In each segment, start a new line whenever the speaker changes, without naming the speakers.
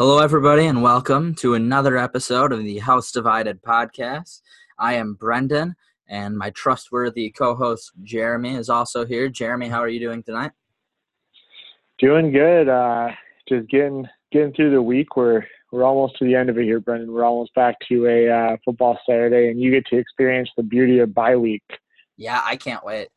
Hello, everybody, and welcome to another episode of the House Divided podcast. I am Brendan, and my trustworthy co host Jeremy is also here. Jeremy, how are you doing tonight?
Doing good. Uh, just getting getting through the week. We're we're almost to the end of it here, Brendan. We're almost back to a uh, football Saturday, and you get to experience the beauty of bye week.
Yeah, I can't wait.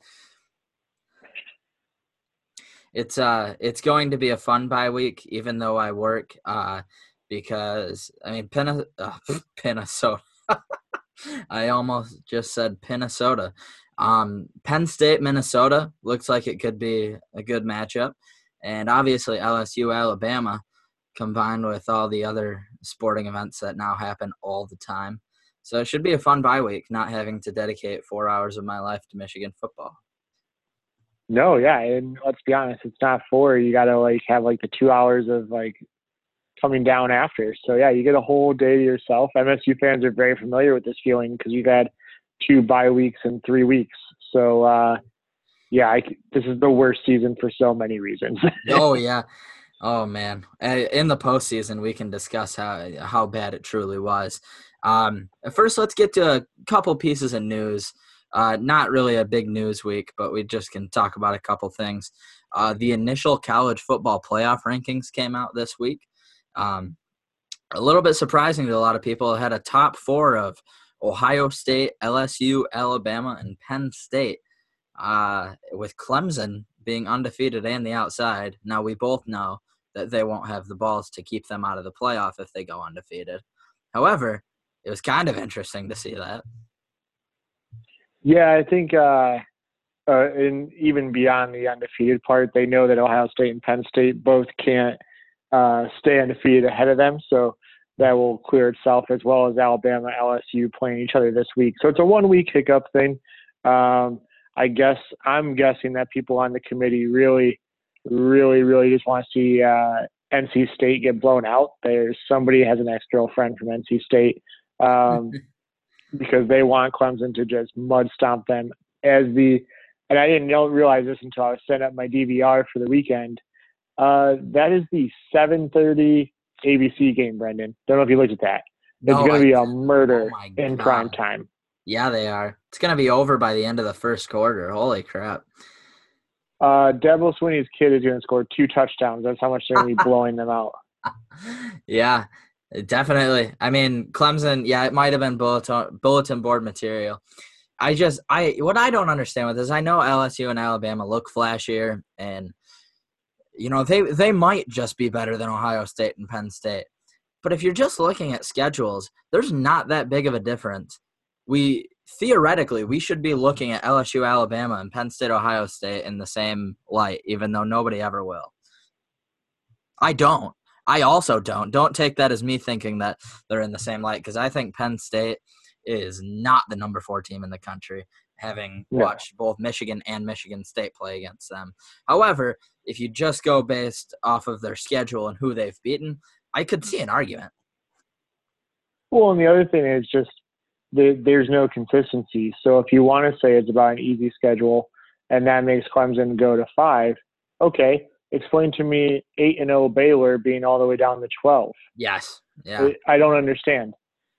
It's uh, it's going to be a fun bye week, even though I work. Uh, because I mean, Pina, uh, Minnesota. I almost just said Minnesota. Um, Penn State, Minnesota looks like it could be a good matchup, and obviously LSU, Alabama, combined with all the other sporting events that now happen all the time. So it should be a fun bye week, not having to dedicate four hours of my life to Michigan football.
No, yeah, and let's be honest, it's not four. You got to like have like the two hours of like coming down after. So yeah, you get a whole day to yourself. MSU fans are very familiar with this feeling because we've had two bye weeks in three weeks. So uh, yeah, I, this is the worst season for so many reasons.
oh yeah, oh man. In the postseason, we can discuss how how bad it truly was. Um, first, let's get to a couple pieces of news. Uh, not really a big news week, but we just can talk about a couple things. Uh, the initial college football playoff rankings came out this week. Um, a little bit surprising to a lot of people. It had a top four of Ohio State, LSU, Alabama, and Penn State, uh, with Clemson being undefeated and the outside. Now, we both know that they won't have the balls to keep them out of the playoff if they go undefeated. However, it was kind of interesting to see that.
Yeah, I think, uh, uh, and even beyond the undefeated part, they know that Ohio State and Penn State both can't – uh, stay undefeated ahead of them. So that will clear itself as well as Alabama, LSU playing each other this week. So it's a one week hiccup thing. Um, I guess I'm guessing that people on the committee really, really, really just want to see uh, NC State get blown out. There's somebody has an ex girlfriend from NC State um, because they want Clemson to just mud stomp them as the. And I didn't realize this until I was setting up my DVR for the weekend. Uh, that is the 7:30 ABC game, Brendan. Don't know if you looked at that. It's no, going to be a murder oh in prime time.
Yeah, they are. It's going to be over by the end of the first quarter. Holy crap!
Uh, Dabo Swinney's kid is going to score two touchdowns. That's how much they're going to be blowing them out.
Yeah, definitely. I mean, Clemson. Yeah, it might have been bulletin uh, bulletin board material. I just I what I don't understand with this. I know LSU and Alabama look flashier and you know, they they might just be better than Ohio State and Penn State. But if you're just looking at schedules, there's not that big of a difference. We theoretically we should be looking at LSU, Alabama, and Penn State, Ohio State in the same light, even though nobody ever will. I don't. I also don't. Don't take that as me thinking that they're in the same light because I think Penn State is not the number four team in the country having yeah. watched both Michigan and Michigan State play against them. However, if you just go based off of their schedule and who they've beaten, I could see an argument.
Well, and the other thing is just the, there's no consistency. So if you want to say it's about an easy schedule and that makes Clemson go to five, okay, explain to me eight and zero oh Baylor being all the way down to twelve.
Yes. Yeah.
I don't understand.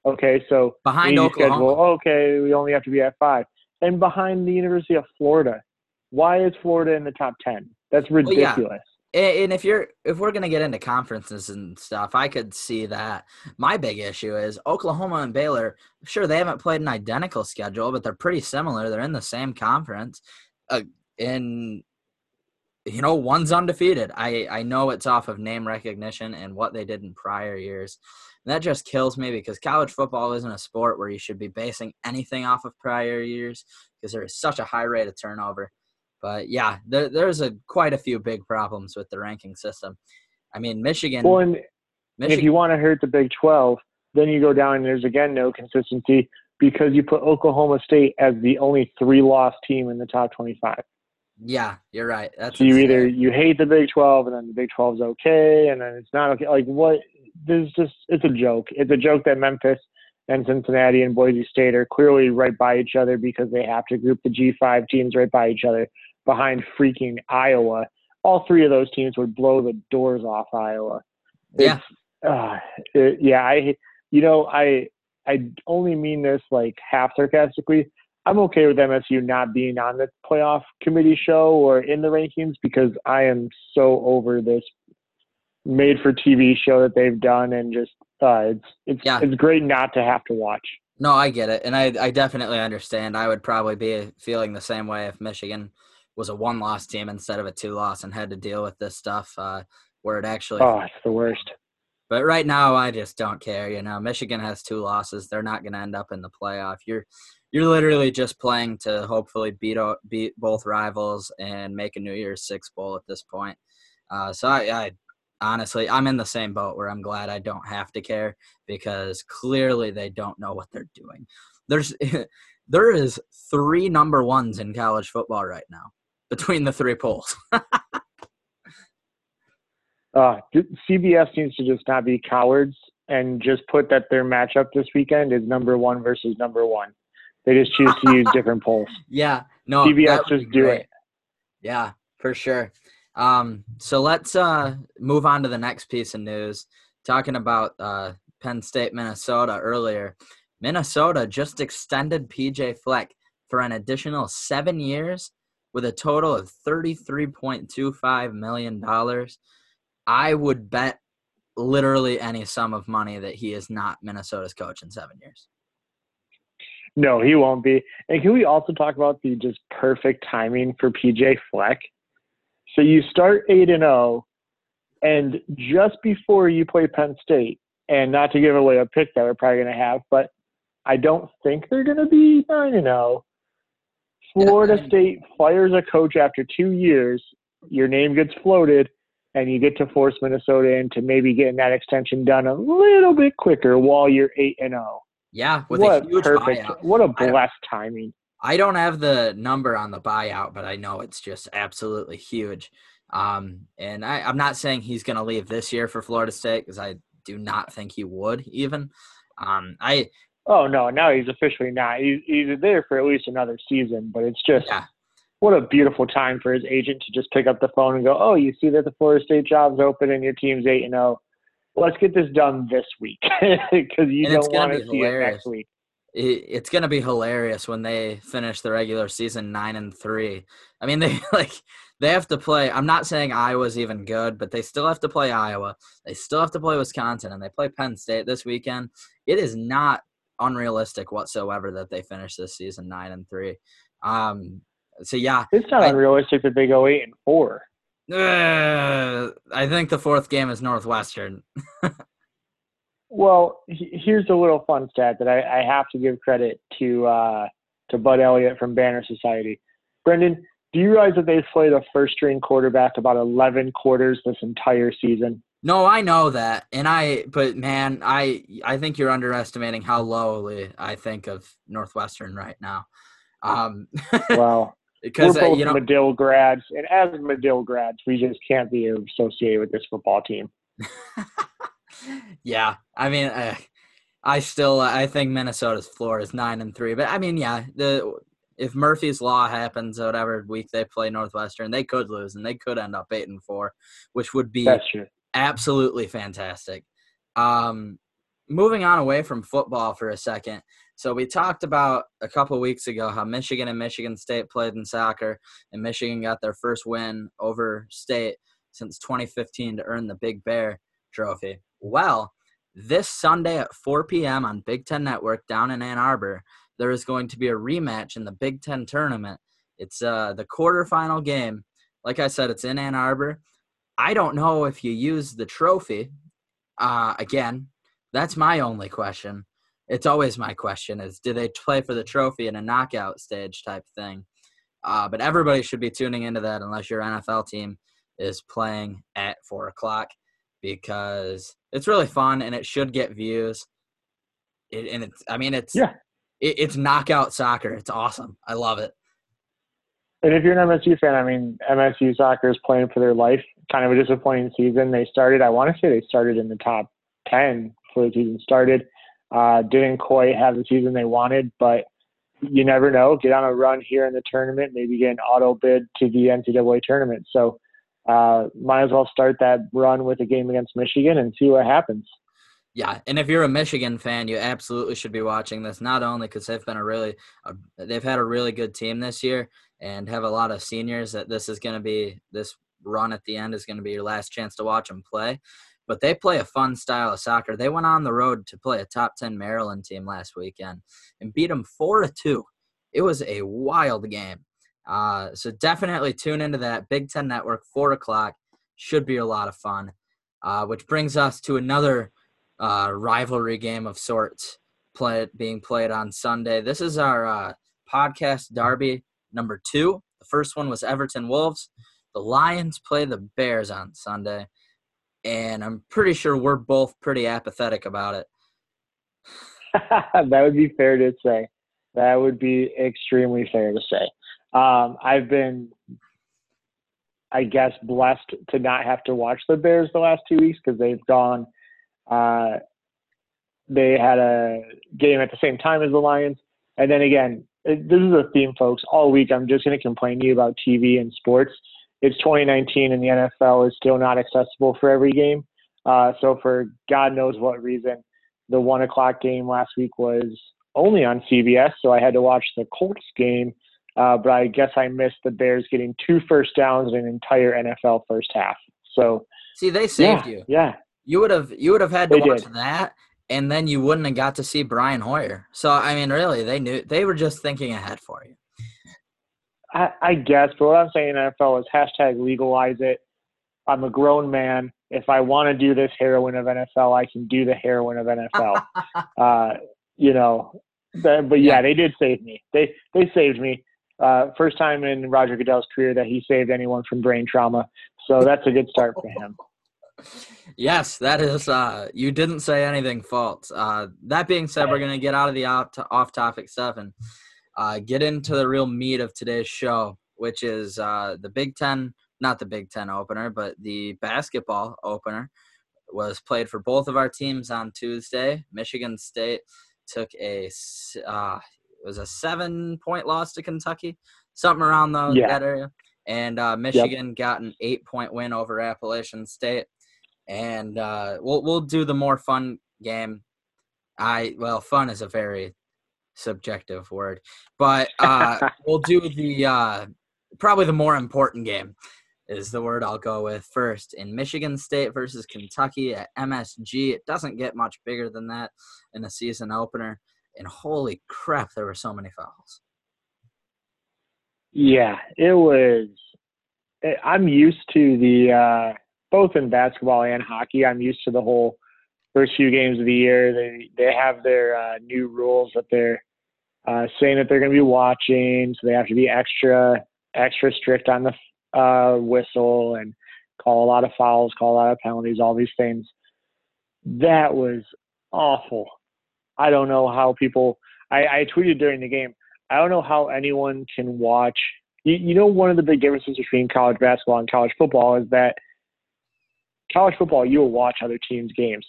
Okay, so
behind Oklahoma. Schedule,
okay, we only have to be at five and behind the University of Florida. Why is Florida in the top 10? That's ridiculous. Well,
yeah. And if you're if we're gonna get into conferences and stuff, I could see that. My big issue is Oklahoma and Baylor. Sure, they haven't played an identical schedule, but they're pretty similar. They're in the same conference. Uh, and you know, one's undefeated. I I know it's off of name recognition and what they did in prior years, and that just kills me because college football isn't a sport where you should be basing anything off of prior years because there is such a high rate of turnover. But yeah, there, there's a quite a few big problems with the ranking system. I mean, Michigan.
Well, and Michigan, if you want to hurt the Big 12, then you go down and there's again no consistency because you put Oklahoma State as the only three loss team in the top 25.
Yeah, you're right.
That's so you either you hate the Big 12 and then the Big 12 is okay and then it's not okay. Like what there's just it's a joke. It's a joke that Memphis and Cincinnati and Boise State are clearly right by each other because they have to group the G5 teams right by each other behind freaking Iowa. All three of those teams would blow the doors off Iowa.
Yeah.
Uh, it, yeah, I you know I I only mean this like half sarcastically. I'm okay with MSU not being on the playoff committee show or in the rankings because I am so over this made for TV show that they've done and just uh, it's it's
Yeah.
it's great not to have to watch.
No, I get it, and I I definitely understand. I would probably be feeling the same way if Michigan was a one loss team instead of a two loss and had to deal with this stuff uh, where it actually.
Oh, it's the worst.
But right now, I just don't care. You know, Michigan has two losses; they're not going to end up in the playoff. You're you're literally just playing to hopefully beat beat both rivals and make a New Year's Six bowl at this point. Uh, so I, I honestly, I'm in the same boat where I'm glad I don't have to care because clearly they don't know what they're doing. There's there is three number ones in college football right now between the three polls.
Uh, CBS needs to just not be cowards and just put that their matchup this weekend is number one versus number one. They just choose to use different polls.
Yeah, no,
CBS just do it.
Yeah, for sure. Um, so let's uh, move on to the next piece of news. Talking about uh, Penn State, Minnesota earlier. Minnesota just extended PJ Fleck for an additional seven years with a total of $33.25 million. I would bet literally any sum of money that he is not Minnesota's coach in seven years.
No, he won't be. And can we also talk about the just perfect timing for PJ Fleck? So you start eight and zero, and just before you play Penn State, and not to give away a pick that we're probably going to have, but I don't think they're going to be nine and zero. Florida State fires a coach after two years. Your name gets floated, and you get to force Minnesota into maybe getting that extension done a little bit quicker while you're eight and zero.
Yeah, with
what
a huge
perfect!
buyout.
What a
I
blessed timing.
I don't have the number on the buyout, but I know it's just absolutely huge. Um, and I, I'm not saying he's going to leave this year for Florida State because I do not think he would even. Um, I
Oh no, now he's officially not. He's he's there for at least another season, but it's just
yeah,
what a beautiful time for his agent to just pick up the phone and go, "Oh, you see that the Florida State job's open and your team's eight and zero. Let's get this done this week because you
And
don't want to see it next week."
it's going to be hilarious when they finish the regular season nine and three. I mean, they like they have to play. I'm not saying Iowa's even good, but they still have to play Iowa. They still have to play Wisconsin, and they play Penn State this weekend. It is not unrealistic whatsoever that they finish this season nine and three. Um, so yeah,
It's not
I-
unrealistic that they go eight and four.
Uh, I think the fourth game is Northwestern.
Well, he- here's a little fun stat that I, I have to give credit to uh, to Bud Elliott from Banner Society. Brendan, do you realize that they've played a first string quarterback about 11 quarters this entire season?
No, I know that, and I. But man, I I think you're underestimating how lowly I think of Northwestern right now. Um,
Well,
because
we're
uh,
both
you know,
Medill grads, and as Medill grads, we just can't be associated with this football team.
yeah. I mean, uh, I still I think Minnesota's floor is nine and three, but I mean, yeah, the if Murphy's law happens, whatever week they play Northwestern, they could lose and they could end up eight and four, which would be absolutely fantastic. Um, moving on away from football for a second. So we talked about a couple weeks ago how Michigan and Michigan State played in soccer, and Michigan got their first win over State since 2015 to earn the Big Bear Trophy. Well, this Sunday at 4 p.m. on Big Ten Network down in Ann Arbor, there is going to be a rematch in the Big Ten tournament. It's uh, the quarterfinal game. Like I said, it's in Ann Arbor. I don't know if you use the trophy. Uh, again, that's my only question. It's always my question: is do they play for the trophy in a knockout stage type thing? Uh, but everybody should be tuning into that unless your NFL team is playing at four o'clock because it's really fun and it should get views. It, and it's, I mean, it's
Yeah.
it, it's knockout soccer. It's awesome. I love it.
And if you're an MSU fan, I mean, MSU soccer is playing for their life. Kind of a disappointing season. They started, I want to say they started in the top 10 before the season started. Uh, didn't quite have the season they wanted, but you never know. Get on a run here in the tournament, maybe get an auto bid to the NCAA tournament. So uh, might as well start that run with a game against Michigan and see what happens.
Yeah, and if you're a Michigan fan, you absolutely should be watching this. Not only because they've been a really, uh, they've had a really good team this year and have a lot of seniors. That this is going to be this run at the end is going to be your last chance to watch them play. But they play a fun style of soccer. They went on the road to play a top ten Maryland team last weekend and beat them four to two. It was a wild game. Uh, so definitely tune into that Big Ten Network, four o'clock. Should be a lot of fun. Uh, which brings us to another uh, rivalry game of sorts play, being played on Sunday. This is our uh, podcast derby number two. The first one was Everton Wolves. The Lions play the Bears on Sunday, and I'm pretty sure we're both pretty apathetic about it.
that would be fair to say. That would be extremely fair to say. Um, I've been, I guess, blessed to not have to watch the Bears the last two weeks because they've gone uh, they had a game at the same time as the Lions. And then again, it, this is a theme, folks. All week, I'm just going to complain to you about TV and sports. It's 2019, and the NFL is still not accessible for every game. Uh, so, for God knows what reason, the one o'clock game last week was only on CBS, so I had to watch the Colts game. Uh, but I guess I missed the Bears getting two first downs in an entire NFL first half. So,
see, they saved
yeah,
you.
Yeah,
you would have you would have had to
They
watch
did.
that, and then you wouldn't have got to see Brian Hoyer. So I mean, really, they knew they were just thinking ahead for you.
I, I guess, but what I'm saying in NFL is hashtag legalize it. I'm a grown man. If I want to do this heroin of NFL, I can do the heroin of NFL. uh, you know, but, but yeah,
Yeah.
they did save me. They they saved me. Uh, first time in Roger Goodell's career that he saved anyone from brain trauma. So that's a good start for him.
Yes, that is. Uh, you didn't say anything false. Uh, that being said, we're gonna get out of the off- off-topic stuff and uh, get into the real meat of today's show, which is uh, the Big Ten, not the Big Ten opener, but the basketball opener was played for both of our teams on Tuesday. Michigan State took a uh, it was a seven-point loss to Kentucky, something around those
Yeah.
that area, and uh, Michigan got an eight-point win over Appalachian State and uh, we'll we'll do the more fun game. I well, fun is a very subjective word, but uh, we'll do the uh, probably the more important game is the word I'll go with first in Michigan State versus Kentucky at MSG. It doesn't get much bigger than that in a season opener, and holy crap, there were so many fouls.
Yeah, it was. eh, I'm used to the uh, both in basketball and hockey. I'm used to the whole first few games of the year. They they have their uh, new rules that they're uh, saying that they're going to be watching, so they have to be extra extra strict on the uh, whistle and call a lot of fouls, call a lot of penalties, all these things. That was awful. I don't know how people. I, I tweeted during the game. I don't know how anyone can watch. You, you know, one of the big differences between college basketball and college football is that college football, you'll watch other teams' games.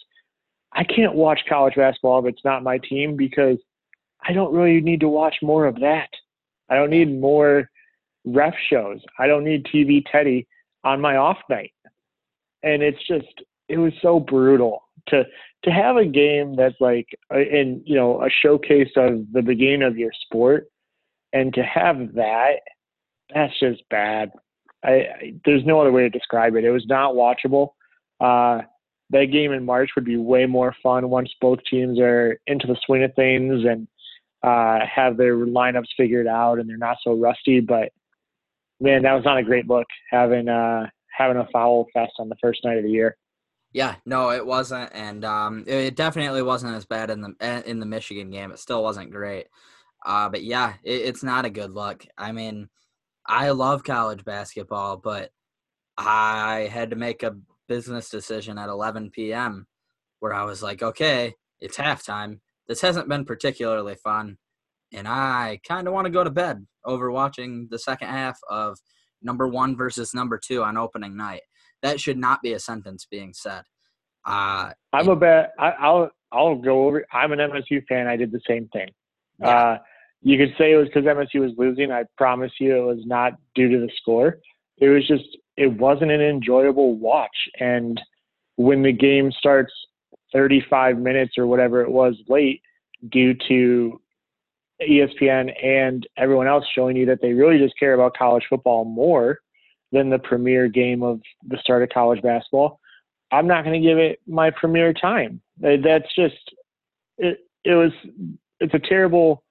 I can't watch college basketball if it's not my team because I don't really need to watch more of that. I don't need more ref shows. I don't need TV Teddy on my off night. And it's just, it was so brutal to to have a game that's like uh, in you know a showcase of the beginning of your sport, and to have that, that's just bad. I, I there's no other way to describe it. It was not watchable. Uh, that game in March would be way more fun once both teams are into the swing of things and uh, have their lineups figured out and they're not so rusty. But man, that was not a great look having uh, having a foul fest on the first night of the year.
Yeah, no, it wasn't, and um, it definitely wasn't as bad in the in the Michigan game. It still wasn't great, uh, but yeah, it, it's not a good look. I mean, I love college basketball, but I had to make a business decision at 11 p.m. where I was like, okay, it's halftime. This hasn't been particularly fun, and I kind of want to go to bed over watching the second half of number one versus number two on opening night. That should not be a sentence being said. Uh,
I'm a bad. I, I'll I'll go over. I'm an MSU fan. I did the same thing.
Yeah.
Uh, you could say it was because MSU was losing. I promise you, it was not due to the score. It was just it wasn't an enjoyable watch. And when the game starts 35 minutes or whatever it was late due to ESPN and everyone else showing you that they really just care about college football more than the premier game of the start of college basketball. I'm not going to give it my premier time. That's just it. It was it's a terrible,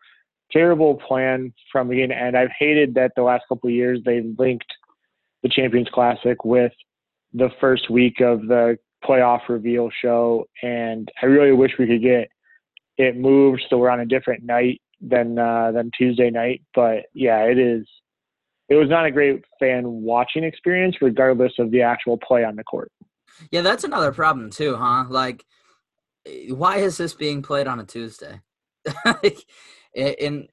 terrible plan from beginning to end. I've hated that the last couple of years they've linked the Champions Classic with the first week of the playoff reveal show, and I really wish we could get it moved so we're on a different night than uh, than Tuesday night. But yeah, it is. It was not a great fan watching experience, regardless of the actual play on the court.
Yeah, that's another problem too, huh? Like, why is this being played on a Tuesday? in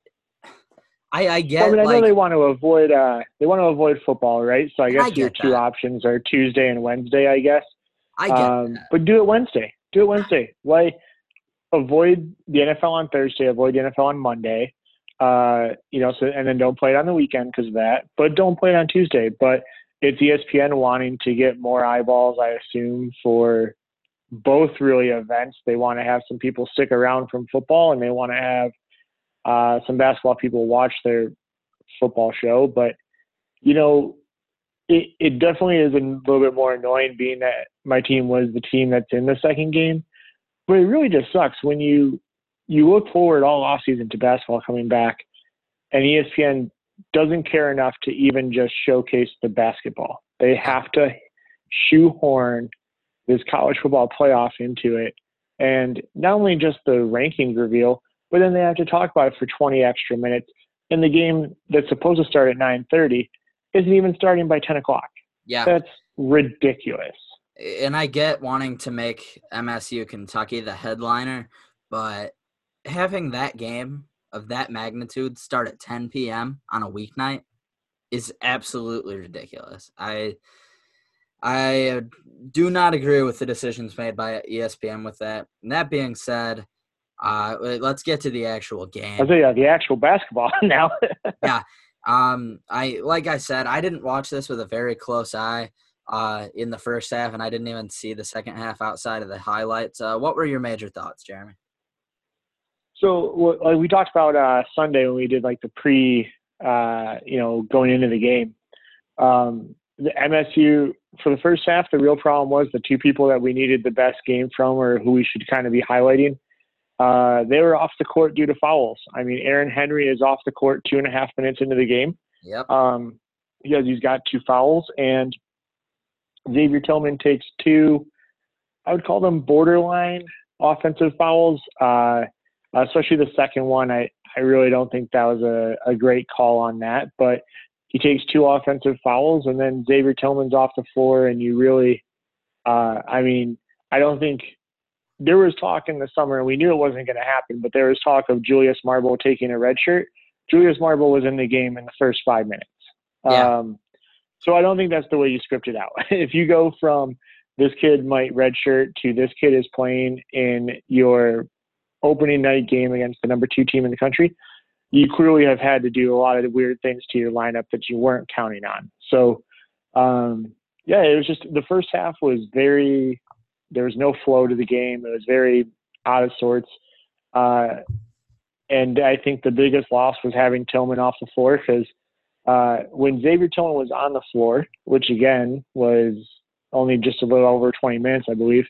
I, I get.
I mean, I
like,
know they want to avoid. Uh, they want to avoid football, right? So I guess I your two that. options are Tuesday and Wednesday. I guess.
I get um,
But do it Wednesday. Do it Wednesday. Why avoid the NFL on Thursday? Avoid the NFL on Monday. Uh, you know, so and then don't play it on the weekend because of that. But don't play it on Tuesday. But it's ESPN wanting to get more eyeballs, I assume, for both really events. They want to have some people stick around from football, and they want to have uh, some basketball people watch their football show. But you know, it, it definitely is a little bit more annoying being that my team was the team that's in the second game. But it really just sucks when you you look forward all off season to basketball coming back, and ESPN doesn't care enough to even just showcase the basketball. They have to shoehorn this college football playoff into it. And not only just the rankings reveal, but then they have to talk about it for 20 extra minutes. And the game that's supposed to start at 9:30 isn't even starting by 10 o'clock.
Yeah,
that's ridiculous.
And I get wanting to make MSU Kentucky the headliner, but having that game of that magnitude start at 10 p.m. on a weeknight is absolutely ridiculous. I I do not agree with the decisions made by ESPN with that. And that being said, uh, let's get to the actual game.
I the actual basketball now.
yeah. Um, I like I said, I didn't watch this with a very close eye uh, in the first half, and I didn't even see the second half outside of the highlights. Uh, what were your major thoughts, Jeremy?
So like we talked about uh, Sunday when we did like the pre, uh, you know, going into the game. Um, the MSU for the first half, the real problem was the two people that we needed the best game from, or who we should kind of be highlighting. Uh, they were off the court due to fouls. I mean, Aaron Henry is off the court two and a half minutes into the game.
Yep.
Um, because he's got two fouls, and Xavier Tillman takes two. I would call them borderline offensive fouls. Uh, especially the second one. I, I really don't think that was a, a great call on that, but he takes two offensive fouls and then Xavier Tillman's off the floor and you really, uh, I mean, I don't think there was talk in the summer and we knew it wasn't going to happen, but there was talk of Julius Marble taking a red shirt. Julius Marble was in the game in the first five minutes.
Yeah.
Um, so I don't think that's the way you script it out. if you go from this kid might redshirt to this kid is playing in your opening night game against the number two team in the country, you clearly have had to do a lot of weird things to your lineup that you weren't counting on. So, um, yeah, it was just the first half was very, there was no flow to the game. It was very out of sorts. Uh, and I think the biggest loss was having Tillman off the floor because uh, when Xavier Tillman was on the floor, which again was only just a little over 20 minutes, I believe,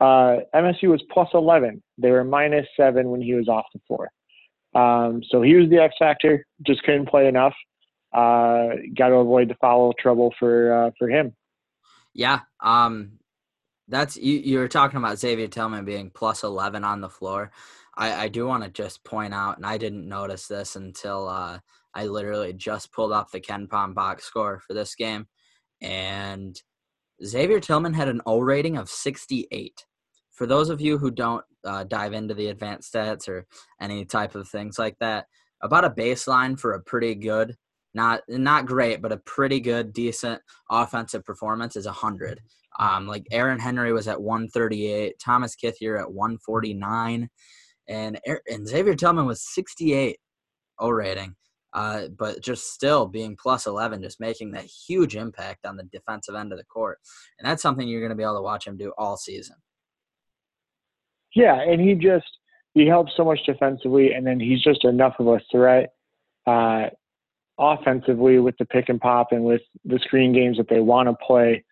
uh, MSU was plus 11. They were minus seven when he was off the floor. Um, so he was the X factor. Just couldn't play enough. Uh, Got to avoid the foul trouble for uh, for him.
Yeah. Um, that's you. You were talking about Xavier Tillman being plus 11 on the floor. I, I do want to just point out, and I didn't notice this until uh, I literally just pulled up the KenPom box score for this game, and Xavier Tillman had an O rating of 68. For those of you who don't uh, dive into the advanced stats or any type of things like that, about a baseline for a pretty good, not not great, but a pretty good, decent offensive performance is 100. Um, like Aaron Henry was at 138, Thomas Kithier at 149, and and Xavier Tillman was 68 O rating uh, but just still being plus 11, just making that huge impact on the defensive end of the court. And that's something you're going to be able to watch him do all season.
Yeah, and he just he helps so much defensively, and then he's just enough of a threat uh, offensively with the pick and pop and with the screen games that they want to play.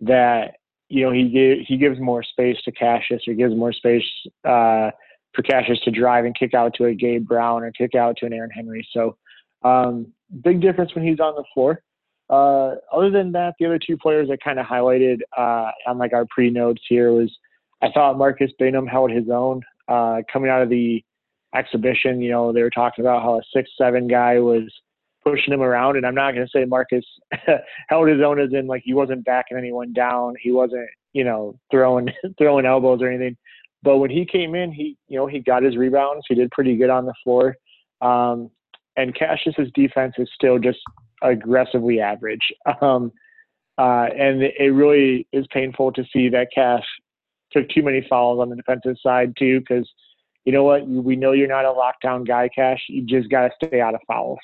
That you know he give, he gives more space to Cassius, or gives more space uh, for Cassius to drive and kick out to a Gabe Brown or kick out to an Aaron Henry. So um, big difference when he's on the floor. Uh, other than that, the other two players I kind of highlighted uh, on like our pre notes here was I thought Marcus Bingham held his own uh, coming out of the exhibition. You know, they were talking about how a six seven guy was pushing him around, and I'm not going to say Marcus held his own as in like he wasn't backing anyone down, he wasn't you know throwing throwing elbows or anything. But when he came in, he you know he got his rebounds. He did pretty good on the floor. Um, and Cassius's defense is still just aggressively average. Um, uh, and it really is painful to see that Cash took too many fouls on the defensive side too, because you know what? We know you're not a lockdown guy, Cash. You just got to stay out of fouls.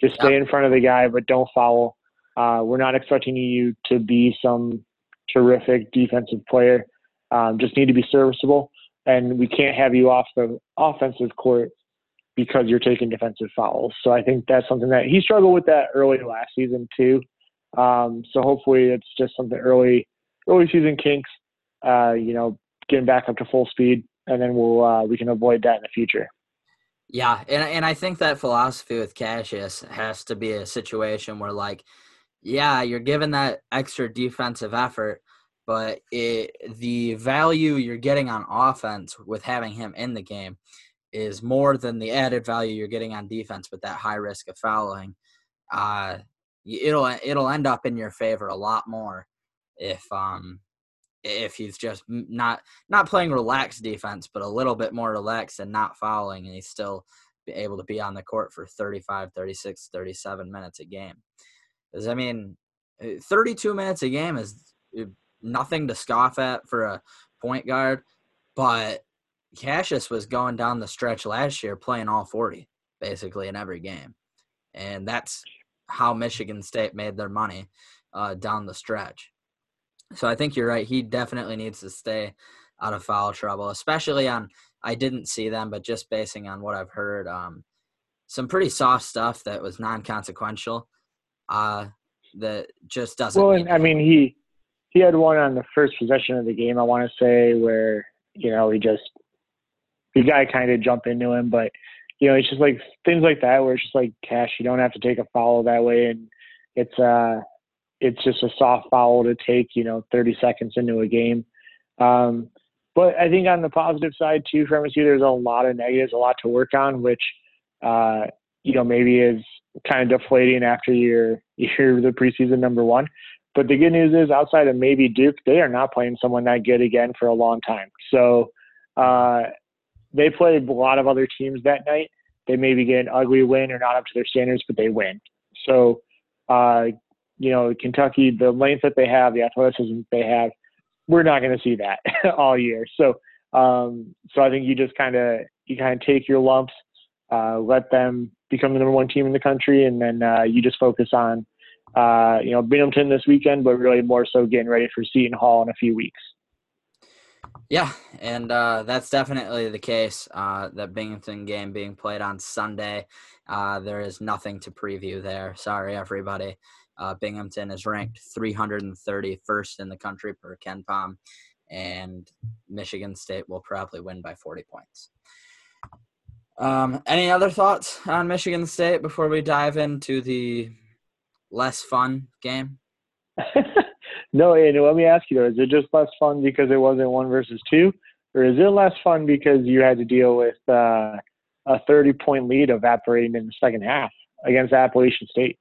Just stay in front of the guy, but don't foul. Uh, we're not expecting you to be some terrific defensive player. Um, just need to be serviceable, and we can't have you off the offensive court because you're taking defensive fouls. So I think that's something that he struggled with that early last season too. Um, so hopefully it's just something early, early season kinks. Uh, you know, getting back up to full speed, and then we'll uh, we can avoid that in the future.
Yeah, and and I think that philosophy with Cassius has to be a situation where like, yeah, you're given that extra defensive effort, but it the value you're getting on offense with having him in the game is more than the added value you're getting on defense with that high risk of fouling. Uh, it'll it'll end up in your favor a lot more if um if he's just not not playing relaxed defense, but a little bit more relaxed and not fouling, and he's still able to be on the court for 35, 36, 37 minutes a game. Because I mean, eh, 32 minutes a game is eh, nothing to scoff at for a point guard, but Cassius was going down the stretch last year playing all 40 basically in every game. And that's how Michigan State made their money uh, down the stretch. So I think you're right. He definitely needs to stay out of foul trouble, especially on. I didn't see them, but just basing on what I've heard, um, some pretty soft stuff that was non-consequential. Uh, that just doesn't.
Well, and, I mean, he he had one on the first possession of the game. I want to say where you know he just the guy kind of jump into him, but you know, it's just like things like that where it's just like cash. You don't have to take a foul that way, and it's uh, it's just a soft foul to take. You know, 30 seconds into a game. Um, but I think on the positive side too, for MSU, there's a lot of negatives, a lot to work on, which uh, you know maybe is kind of deflating after you're you're the preseason number one. But the good news is, outside of maybe Duke, they are not playing someone that good again for a long time. So uh, they played a lot of other teams that night. They maybe get an ugly win or not up to their standards, but they win. So, uh, you know, Kentucky, the length that they have, the athleticism they have, we're not going to see that all year. So, um, so I think you just kind of you kind of take your lumps, uh, let them become the number one team in the country, and then uh, you just focus on, uh, you know, Binghamton this weekend, but really more so getting ready for Seton Hall in a few weeks.
Yeah, and uh, that's definitely the case. Uh, that Binghamton game being played on Sunday, uh, there is nothing to preview there. Sorry, everybody. Uh, Binghamton is ranked 331st in the country per KenPom, and Michigan State will probably win by 40 points. Um, any other thoughts on Michigan State before we dive into the less fun game?
No, and let me ask you though, is it just less fun because it wasn't one versus two? Or is it less fun because you had to deal with uh, a 30 point lead evaporating in the second half against Appalachian State?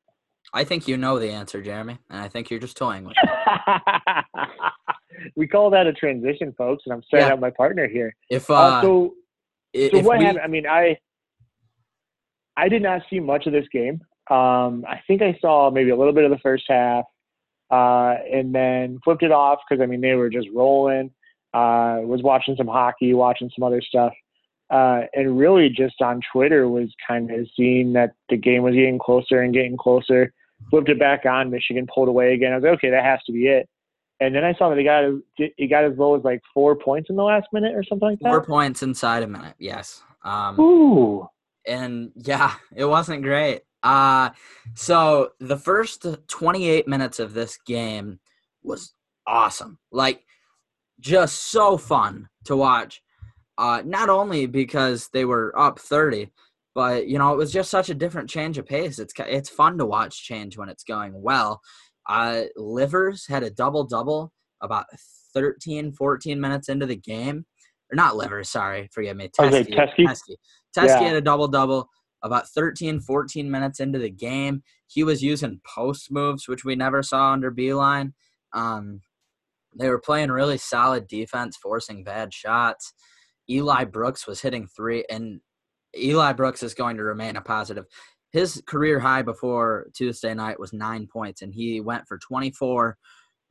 I think you know the answer, Jeremy, and I think you're just toying with
it. we call that a transition, folks, and I'm setting yeah. up my partner here.
If uh, uh
so, so what we... happened? I mean, I I did not see much of this game. Um, I think I saw maybe a little bit of the first half uh, and then flipped it off because I mean they were just rolling. Uh, was watching some hockey, watching some other stuff, uh, and really just on Twitter was kind of seeing that the game was getting closer and getting closer. Flipped it back on. Michigan pulled away again. I was like, okay, that has to be it. and then I saw that he got he got as low as like four points in the last minute or something like that.
Four points inside a minute, yes. Um,
Ooh,
and yeah, it wasn't great. Uh so the first 28 minutes of this game was awesome. Like just so fun to watch. Uh not only because they were up 30, but you know, it was just such a different change of pace. It's it's fun to watch change when it's going well. Uh Livers had a double double about 13 14 minutes into the game. Or not Livers, sorry, forgive me. Teske.
Teske?
Teske. Teske
Yeah.
had a double double about 13, 14 minutes into the game. He was using post moves, which we never saw under Beilein. Um, they were playing really solid defense, forcing bad shots. Eli Brooks was hitting three, and Eli Brooks is going to remain a positive. His career high before Tuesday night was nine points, and he went for 24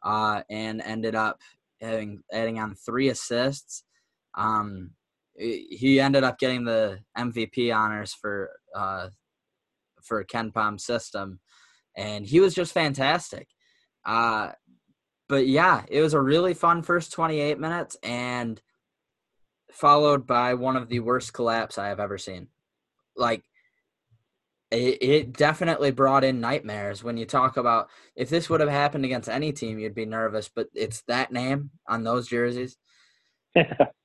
uh, and ended up having adding on three assists. Um, he ended up getting the MVP honors for uh, for KenPom's system, and he was just fantastic. Uh, but yeah, it was a really fun first 28 minutes, and followed by one of the worst collapse I have ever seen. Like, it, it definitely brought in nightmares when you talk about if this would have happened against any team, you'd be nervous, but it's that name on those jerseys.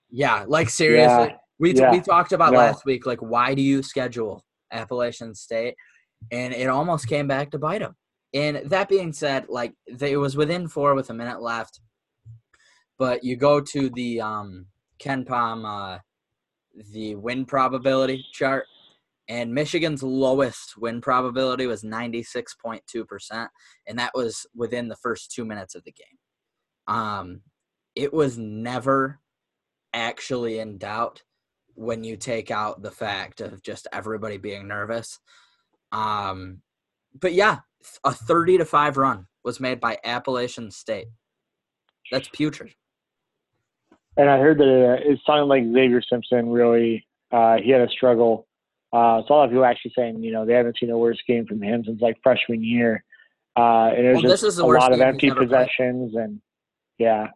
Yeah, like seriously, we t-
yeah,
we talked about
no.
last week. Like, why do you schedule Appalachian State? And it almost came back to bite them. And that being said, like they, it was within four with a minute left, but you go to the um, KenPom uh, the win probability chart, and Michigan's lowest win probability was ninety six point two percent, and that was within the first two minutes of the game. Um, it was never actually in doubt when you take out the fact of just everybody being nervous. Um, but yeah, a 30 to 5 run was made by Appalachian State. That's putrid.
And I heard that it, it sounded like Xavier Simpson really uh, he had a struggle. Uh, so a lot of people actually saying you know they haven't seen a worse game from him since like freshman year, uh, and it was
Well,
just a lot of empty
ever played.
possessions and yeah,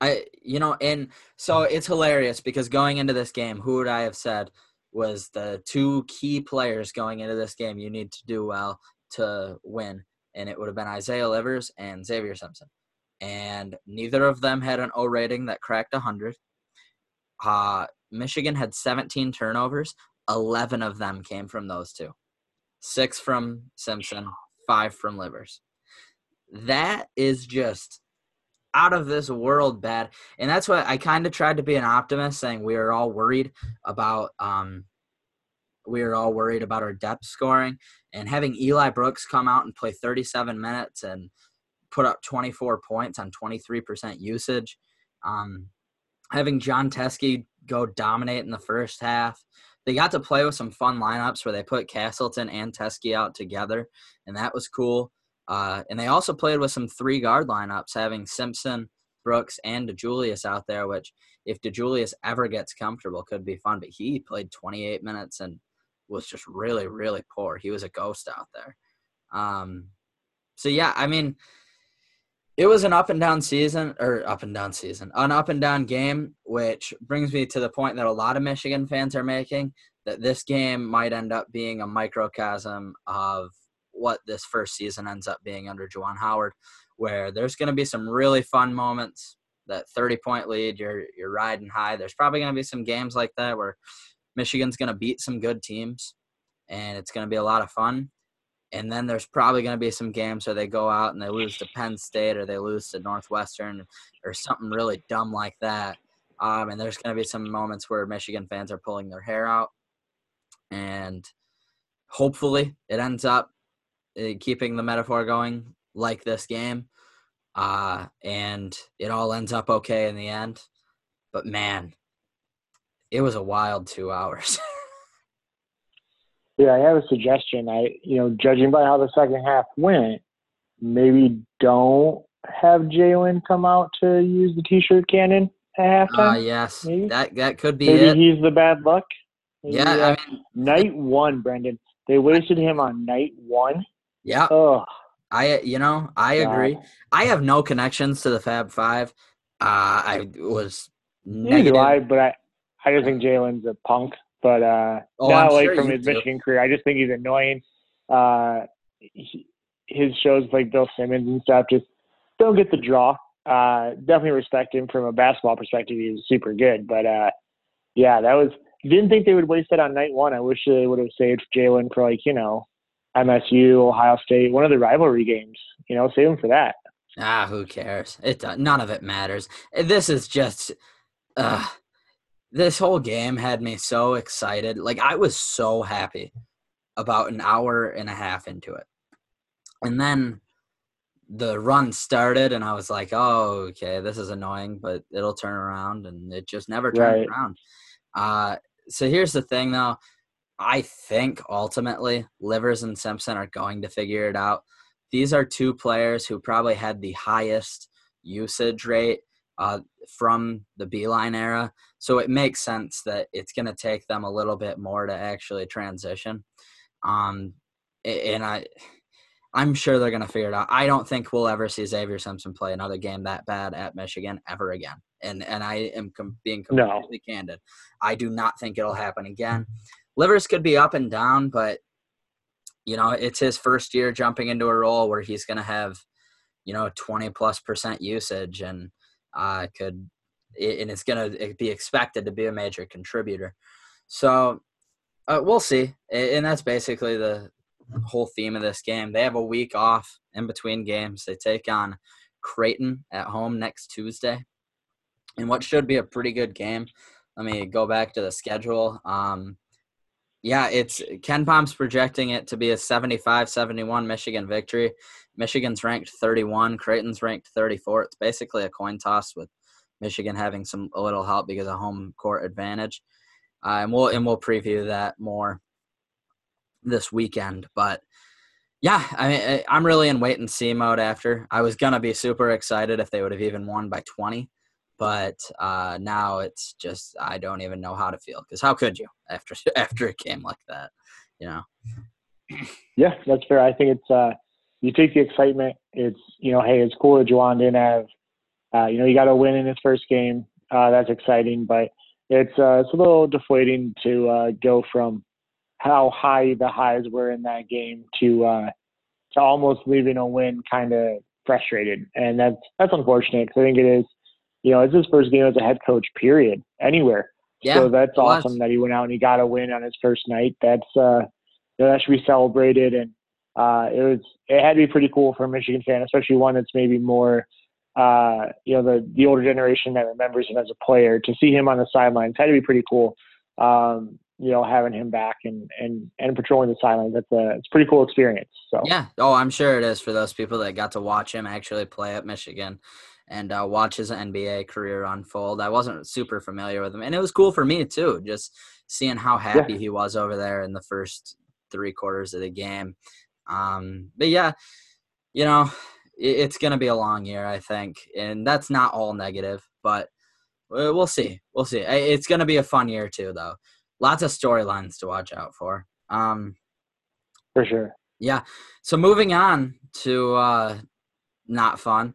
I you know, and so it's hilarious because going into this game, who would I have said was the two key players going into this game you need to do well to win? And it would have been Isaiah Livers and Xavier Simpson. And neither of them had an O rating that cracked 100. Uh, Michigan had 17 turnovers. 11 of them came from those two. Six from Simpson, five from Livers. That is just out of this world bad. And that's what I kind of tried to be an optimist, saying we are all worried about um we are all worried about our depth scoring and having Eli Brooks come out and play 37 minutes and put up 24 points on 23% usage. Um, having Jon Teske go dominate in the first half. They got to play with some fun lineups where they put Castleton and Teskey out together, and that was cool. Uh, and they also played with some three guard lineups, having Simpson, Brooks, and DeJulius out there, which if DeJulius ever gets comfortable could be fun. But he played 28 minutes and was just really, really poor. He was a ghost out there. Um, so yeah, I mean, it was an up and down season, or up and down season, an up and down game, which brings me to the point that a lot of Michigan fans are making that this game might end up being a microcosm of what this first season ends up being under Juwan Howard, where there's going to be some really fun moments. That 30 point lead, you're you're riding high. There's probably going to be some games like that where Michigan's going to beat some good teams, and it's going to be a lot of fun. And then there's probably going to be some games where they go out and they lose to Penn State or they lose to Northwestern or something really dumb like that. Um, and there's going to be some moments where Michigan fans are pulling their hair out. And hopefully it ends up uh, keeping the metaphor going like this game. Uh, and it all ends up okay in the end. But man, it was a wild two hours.
Yeah, I have a suggestion. I, you know, judging by how the second half went, maybe don't have Jalen come out to use the T-shirt cannon at
uh,
halftime.
yes,
maybe?
that that could be
maybe
it.
he's the bad luck. Maybe,
Yeah,
uh,
I mean,
night one, Brendan. They wasted him on night one.
yeah,
Oh,
I you know I agree. Uh, I have no connections to the Fab Five. Uh, I was
negative. Neither I, but I I just think Jalen's a punk. But uh, oh, not I'm like sure from his do. Michigan career. I just think he's annoying. Uh, he, his shows like Bill Simmons and stuff just don't get the draw. Uh, definitely respect him from a basketball perspective. He was super good, but uh, yeah, that was didn't think they would waste it on night one. I wish they would have saved Jalen for like you know MSU, Ohio State, one of the rivalry games. You know, save him for that.
Ah, who cares? It none of it matters. This is just, uh, this whole game had me so excited. Like I was so happy about an hour and a half into it, and then the run started, and I was like, "Oh, okay, this is annoying, but it'll turn around," and it just never turned right. around. Uh, so here's the thing, though. I think ultimately Livers and Simpson are going to figure it out. These are two players who probably had the highest usage rate uh, from the Beilein era. So it makes sense that it's going to take them a little bit more to actually transition. Um, and I, I'm sure they're going to figure it out. I don't think we'll ever see Xavier Simpson play another game that bad at Michigan ever again. And and I am com- being completely no. candid. I do not think it'll happen again. Livers could be up and down, but you know, it's his first year jumping into a role where he's going to have, you know, 20 plus percent usage and uh, could, and it's going to be expected to be a major contributor. So uh, we'll see. And that's basically the whole theme of this game. They have a week off in between games. They take on Creighton at home next Tuesday and what should be a pretty good game. Let me go back to the schedule. Um, yeah, it's KenPom's projecting it to be a 75-71 Michigan victory. Michigan's ranked 31, Creighton's ranked 34. It's basically a coin toss with Michigan having some a little help because of home court advantage. Uh, and we'll and we'll preview that more this weekend. But yeah, I mean, I'm really in wait and see mode. After I was gonna be super excited if they would have even won by 20, but uh, now it's just I don't even know how to feel because how could you after after a game like that, you know?
Yeah, that's fair. I think it's uh, you take the excitement. It's you know, hey, it's cool that Juwan didn't have, uh, you know, you got to win in his first game. Uh, that's exciting, but it's uh, it's a little deflating to uh, go from how high the highs were in that game to uh, to almost leaving a win kind of frustrated, and that's that's unfortunate because I think it is you know, it's his first game as a head coach, period, anywhere. Yeah, so that's awesome was. that he went out and he got a win on his first night. That's uh, you know, that should be celebrated, and uh, it was it had to be pretty cool for a Michigan fan, especially one that's maybe more, uh, you know, the the older generation that remembers him as a player. To see him on the sidelines had to be pretty cool. Um, you know, having him back and and and patrolling the sidelines. That's a it's a pretty cool experience. So
yeah, oh, I'm sure it is for those people that got to watch him actually play at Michigan and uh, watch his NBA career unfold. I wasn't super familiar with him, and it was cool for me too, just seeing how happy yeah. he was over there in the first three quarters of the game. Um, but yeah, you know, it, it's going to be a long year, I think, and that's not all negative, but we'll see. We'll see. It's going to be a fun year too, though. Lots of storylines to watch out for. Um,
for sure.
Yeah. So moving on to uh, not fun.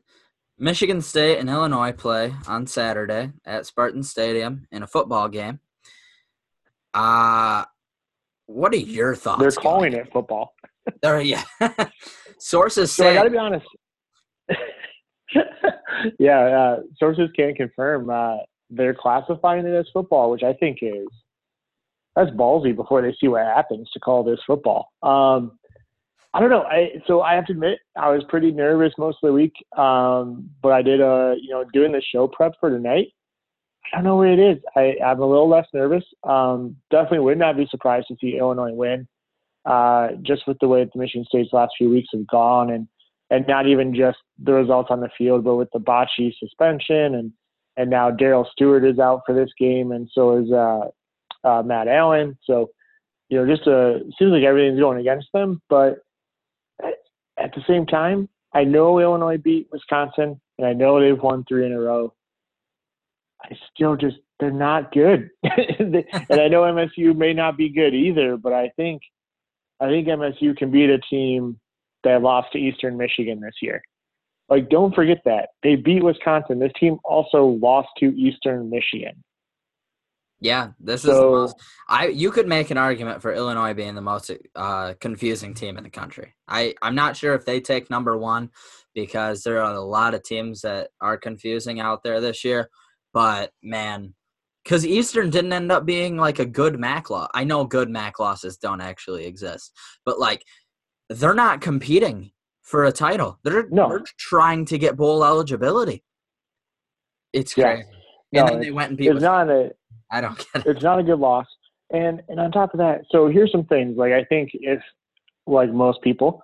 Michigan State and Illinois play on Saturday at Spartan Stadium in a football game. Uh what are your thoughts?
They're calling it football.
There, yeah. sources
so
say.
I got to be honest. yeah, uh, sources can't confirm uh, they're classifying it as football, which I think is that's ballsy. Before they see what happens, to call this football. Um, I don't know. I so I have to admit I was pretty nervous most of the week. Um, but I did uh you know doing the show prep for tonight. I don't know what it is. I, I'm a little less nervous. Um, definitely would not be surprised to see Illinois win. Uh, just with the way the Michigan State's last few weeks have gone, and and not even just the results on the field, but with the Bachie suspension, and and now Darrell Stewart is out for this game, and so is uh, uh, Matt Allen. So you know, just uh, seems like everything's going against them, but at the same time, I know Illinois beat Wisconsin, and I know they've won three in a row. I still just they're not good, and I know MSU may not be good either. But I think I think MSU can beat a team that lost to Eastern Michigan this year. Like, don't forget that they beat Wisconsin. This team also lost to Eastern Michigan.
Yeah, this so, is the most. I you could make an argument for Illinois being the most uh, confusing team in the country. I I'm not sure if they take number one because there are a lot of teams that are confusing out there this year. But man, because Eastern didn't end up being like a good MAC loss. I know good MAC losses don't actually exist, but like they're not competing for a title. They're, no. they're trying to get bowl eligibility. It's crazy. Yeah. And then they went and beat.
It's not a.
I don't get
it. It's not a good loss. And and on top of that, so here's some things. Like I think if like most people,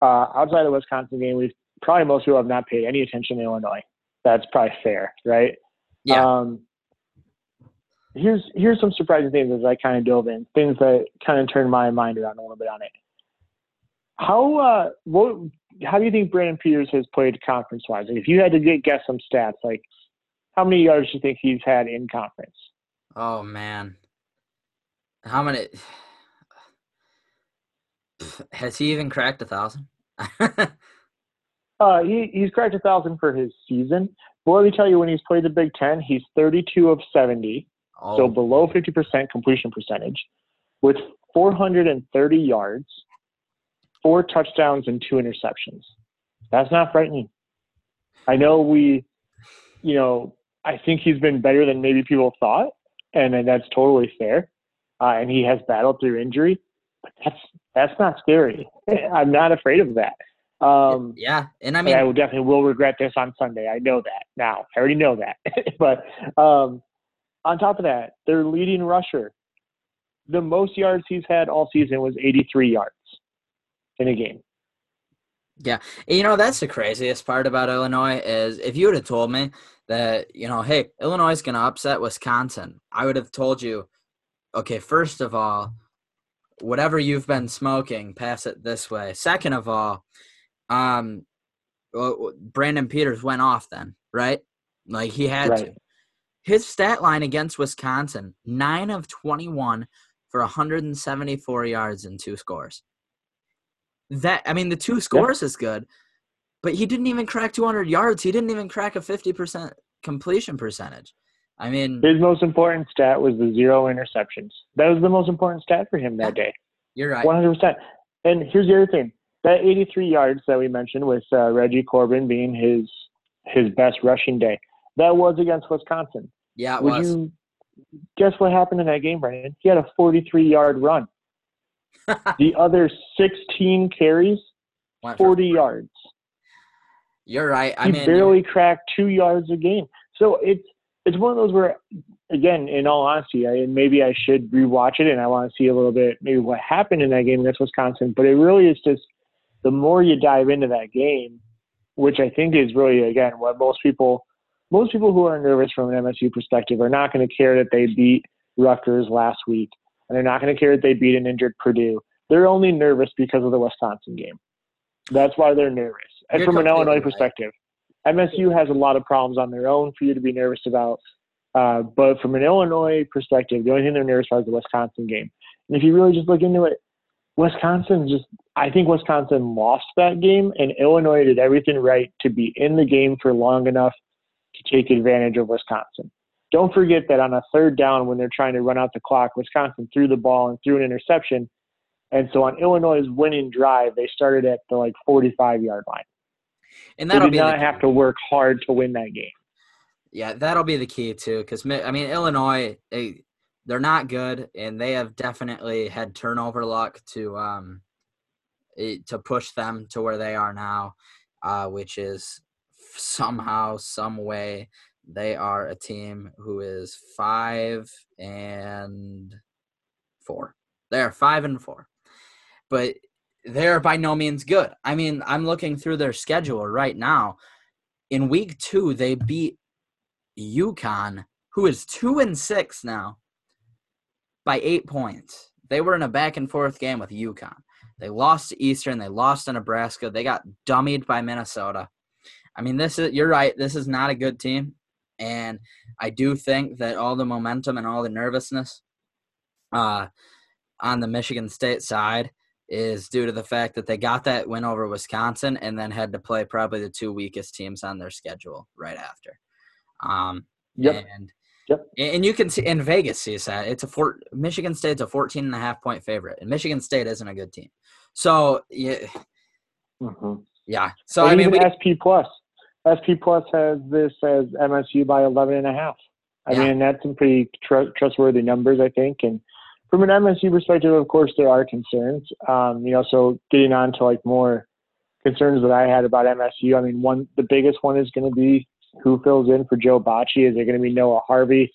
uh, outside of the Wisconsin game, we've probably most people have not paid any attention to Illinois. That's probably fair, right?
Yeah.
Um, here's here's some surprising things as I kind of dove in, things that kind of turned my mind around a little bit on it. How uh, what how do you think Brandon Peters has played conference wise? Like if you had to get guess some stats, like how many yards do you think he's had in conference?
Oh man, how many? Has he even cracked a thousand?
uh, he he's cracked a thousand for his season. But let me tell you, when he's played the Big Ten, he's 32 of 70, oh. so below 50% completion percentage, with 430 yards, four touchdowns, and two interceptions. That's not frightening. I know we, you know, I think he's been better than maybe people thought, and, and that's totally fair. Uh, and he has battled through injury, but that's that's not scary. I'm not afraid of that. Um,
yeah, and I mean,
I will definitely will regret this on Sunday. I know that now. I already know that. but um, on top of that, their leading rusher, the most yards he's had all season was 83 yards in a game.
Yeah, you know that's the craziest part about Illinois is if you would have told me that you know, hey, Illinois is going to upset Wisconsin, I would have told you, okay, first of all, whatever you've been smoking, pass it this way. Second of all, um, Brandon Peters went off then, right? Like he had right. to. His stat line against Wisconsin: nine of twenty-one for 174 yards and two scores. That I mean, the two scores yeah. is good, but he didn't even crack 200 yards. He didn't even crack a 50% completion percentage. I mean,
his most important stat was the zero interceptions. That was the most important stat for him that day.
You're right.
100%. And here's the other thing: that 83 yards that we mentioned with uh, Reggie Corbin being his his best rushing day, that was against Wisconsin.
Yeah, it
Would
was.
You guess what happened in that game, Brandon? He had a 43 yard run. The other 16 carries, 40 yards.
You're right. I
he
mean,
barely cracked two yards a game. So it's it's one of those where, again, in all honesty, I, and maybe I should rewatch it and I want to see a little bit maybe what happened in that game against Wisconsin. But it really is just the more you dive into that game, which I think is really again what most people most people who are nervous from an MSU perspective are not going to care that they beat Rutgers last week, and they're not going to care that they beat an injured Purdue. They're only nervous because of the Wisconsin game. That's why they're nervous. And You're from an Illinois right. perspective, MSU has a lot of problems on their own for you to be nervous about. Uh, but from an Illinois perspective, the only thing they're nervous about is the Wisconsin game. And if you really just look into it, Wisconsin just, I think Wisconsin lost that game, and Illinois did everything right to be in the game for long enough to take advantage of Wisconsin. Don't forget that on a third down, when they're trying to run out the clock, Wisconsin threw the ball and threw an interception. And so on Illinois' winning drive, they started at the like 45 yard line. And that'll did not the have to work hard to win that game.
Yeah, that'll be the key too, because I mean Illinois, they, they're not good, and they have definitely had turnover luck to um to push them to where they are now, uh, which is somehow, some way, they are a team who is five and four. They are five and four, but they're by no means good. I mean, I'm looking through their schedule right now. In week two, they beat UConn, who is two and six now by eight points. They were in a back and forth game with UConn. They lost to Eastern. They lost to Nebraska. They got dummied by Minnesota. I mean, this is you're right. This is not a good team, and I do think that all the momentum and all the nervousness, uh, on the Michigan State side is due to the fact that they got that win over Wisconsin and then had to play probably the two weakest teams on their schedule right after. Um,
yep.
And,
yep.
And you can see in Vegas sees that it's a four, Michigan State's a 14 and a half point favorite, and Michigan State isn't a good team. So yeah,
mm-hmm.
yeah. So
and
I mean,
we, SP Plus, SP Plus has this as MSU by 11 and a half. I yeah. mean, that's some pretty tr- trustworthy numbers, I think, and from an MSU perspective, of course, there are concerns. Um, you know, so getting on to like more concerns that I had about MSU. I mean, one the biggest one is going to be who fills in for Joe Bachie. Is there going to be Noah Harvey?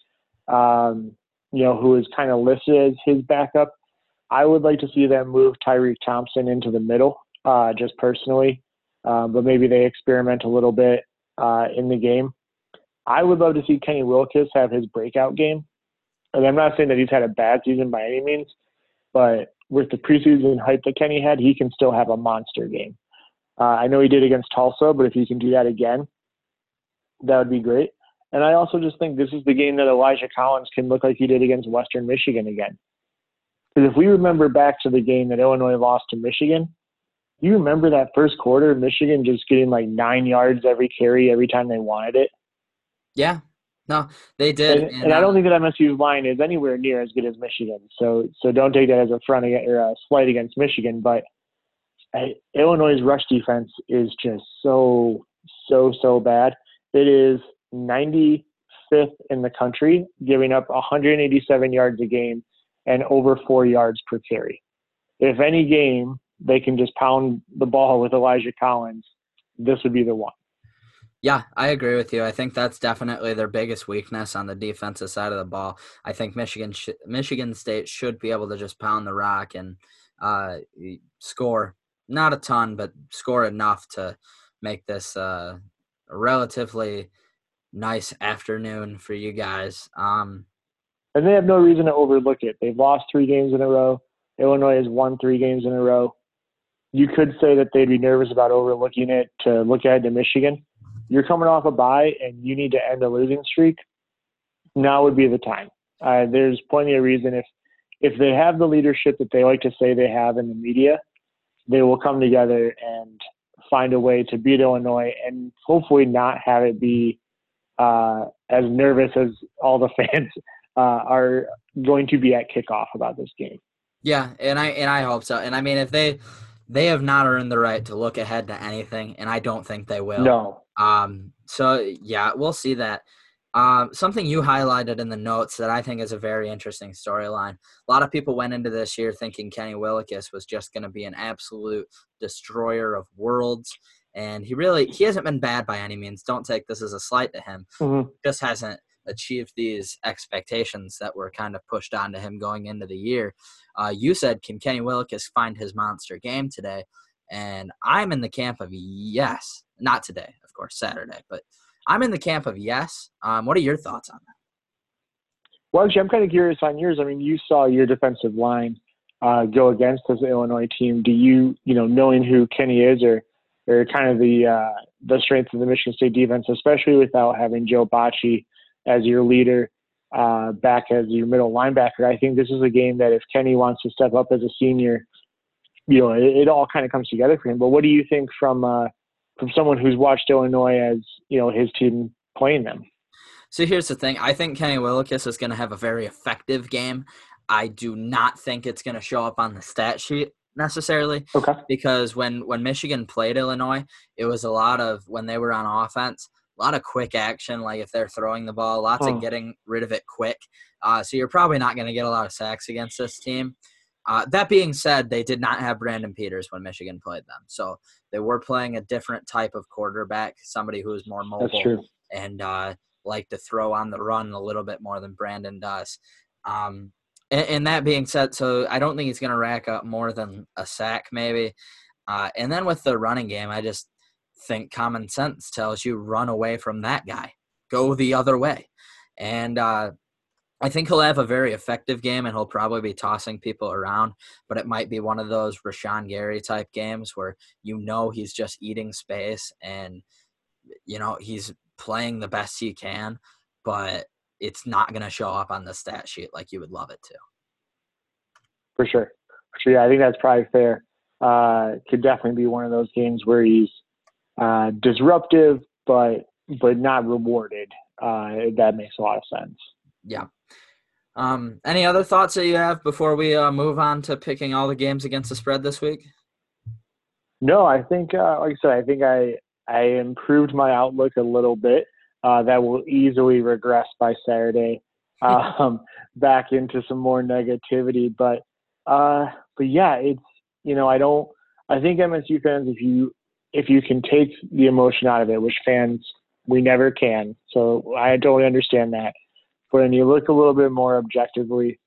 Um, you know, who is kind of listed as his backup. I would like to see them move Tyriq Thompson into the middle, uh, just personally. Um, but maybe they experiment a little bit uh, in the game. I would love to see Kenny Willekes have his breakout game. And I'm not saying that he's had a bad season by any means, but with the preseason hype that Kenny had, he can still have a monster game. Uh, I know he did against Tulsa, but if he can do that again, that would be great. And I also just think this is the game that Elijah Collins can look like he did against Western Michigan again. Because if we remember back to the game that Illinois lost to Michigan, you remember that first quarter, Michigan just getting like nine yards every carry every time they wanted it?
Yeah, no, they did,
and, and, and I don't um, think that MSU's line is anywhere near as good as Michigan. So, so don't take that as a front against, or a slight against Michigan. But I, Illinois' rush defense is just so, so, so bad. It is 95th in the country, giving up 187 yards a game and over four yards per carry. If any game they can just pound the ball with Elijah Collins, this would be the one.
Yeah, I agree with you. I think that's definitely their biggest weakness on the defensive side of the ball. I think Michigan sh- Michigan State should be able to just pound the rock and uh, score not a ton, but score enough to make this uh, a relatively nice afternoon for you guys. Um,
and they have no reason to overlook it. They've lost three games in a row. Illinois has won three games in a row. You could say that they'd be nervous about overlooking it to look ahead to Michigan you're coming off a bye and you need to end a losing streak, now would be the time. Uh, there's plenty of reason if if they have the leadership that they like to say they have in the media, they will come together and find a way to beat Illinois and hopefully not have it be uh, as nervous as all the fans uh, are going to be at kickoff about this game.
Yeah, and I and I hope so. And I mean, if they they have not earned the right to look ahead to anything, and I don't think they will.
No,
um, so yeah, we'll see that. Um, something you highlighted in the notes that I think is a very interesting storyline. A lot of people went into this year thinking Kenny Willekes was just going to be an absolute destroyer of worlds, and he really he hasn't been bad by any means. Don't take this as a slight to him.
Mm-hmm.
Just hasn't achieved these expectations that were kind of pushed onto him going into the year. Uh, you said, can Kenny Willekes find his monster game today? And I'm in the camp of yes. Not today, of course, Saturday. But I'm in the camp of yes. Um, what are your thoughts on that?
Well, actually, I'm kind of curious on yours. I mean, you saw your defensive line uh, go against this Illinois team. Do you, you know, knowing who Kenny is, or or kind of the uh, the strength of the Michigan State defense, especially without having Joe Bachie as your leader uh, back as your middle linebacker. I think this is a game that if Kenny wants to step up as a senior, you know, it, it all kind of comes together for him. But what do you think from uh, from someone who's watched Illinois as you know his team playing them.
So here's the thing: I think Kenny Willekes is going to have a very effective game. I do not think it's going to show up on the stat sheet necessarily.
Okay.
Because when when Michigan played Illinois, it was a lot of when they were on offense, a lot of quick action. Like if they're throwing the ball, lots of getting rid of it quick. Uh, so you're probably not going to get a lot of sacks against this team. Uh, that being said, they did not have Brandon Peters when Michigan played them, so they were playing a different type of quarterback, somebody who is more mobile and uh, like to throw on the run a little bit more than Brandon does. Um, and, and, that being said, so I don't think he's going to rack up more than a sack, maybe. Uh, and then with the running game, I just think common sense tells you run away from that guy, go the other way, and uh, I think he'll have a very effective game and he'll probably be tossing people around, but it might be one of those Rashan Gary type games where you know he's just eating space and you know he's playing the best he can, but it's not going to show up on the stat sheet like you would love it to.
For sure. so yeah, I think that's probably fair. Uh, could definitely be one of those games where he's uh, disruptive, but but not rewarded. Uh, that makes a lot of sense.
Yeah. Um, any other thoughts that you have before we uh, move on to picking all the games against the spread this week?
No, I think, uh, like I said, I think I I improved my outlook a little bit. Uh, that will easily regress by Saturday, um, back into some more negativity. But uh, but yeah, it's you know I don't. I think MSU fans, if you if you can take the emotion out of it, which fans we never can, so I totally understand that. But when you look a little bit more objectively,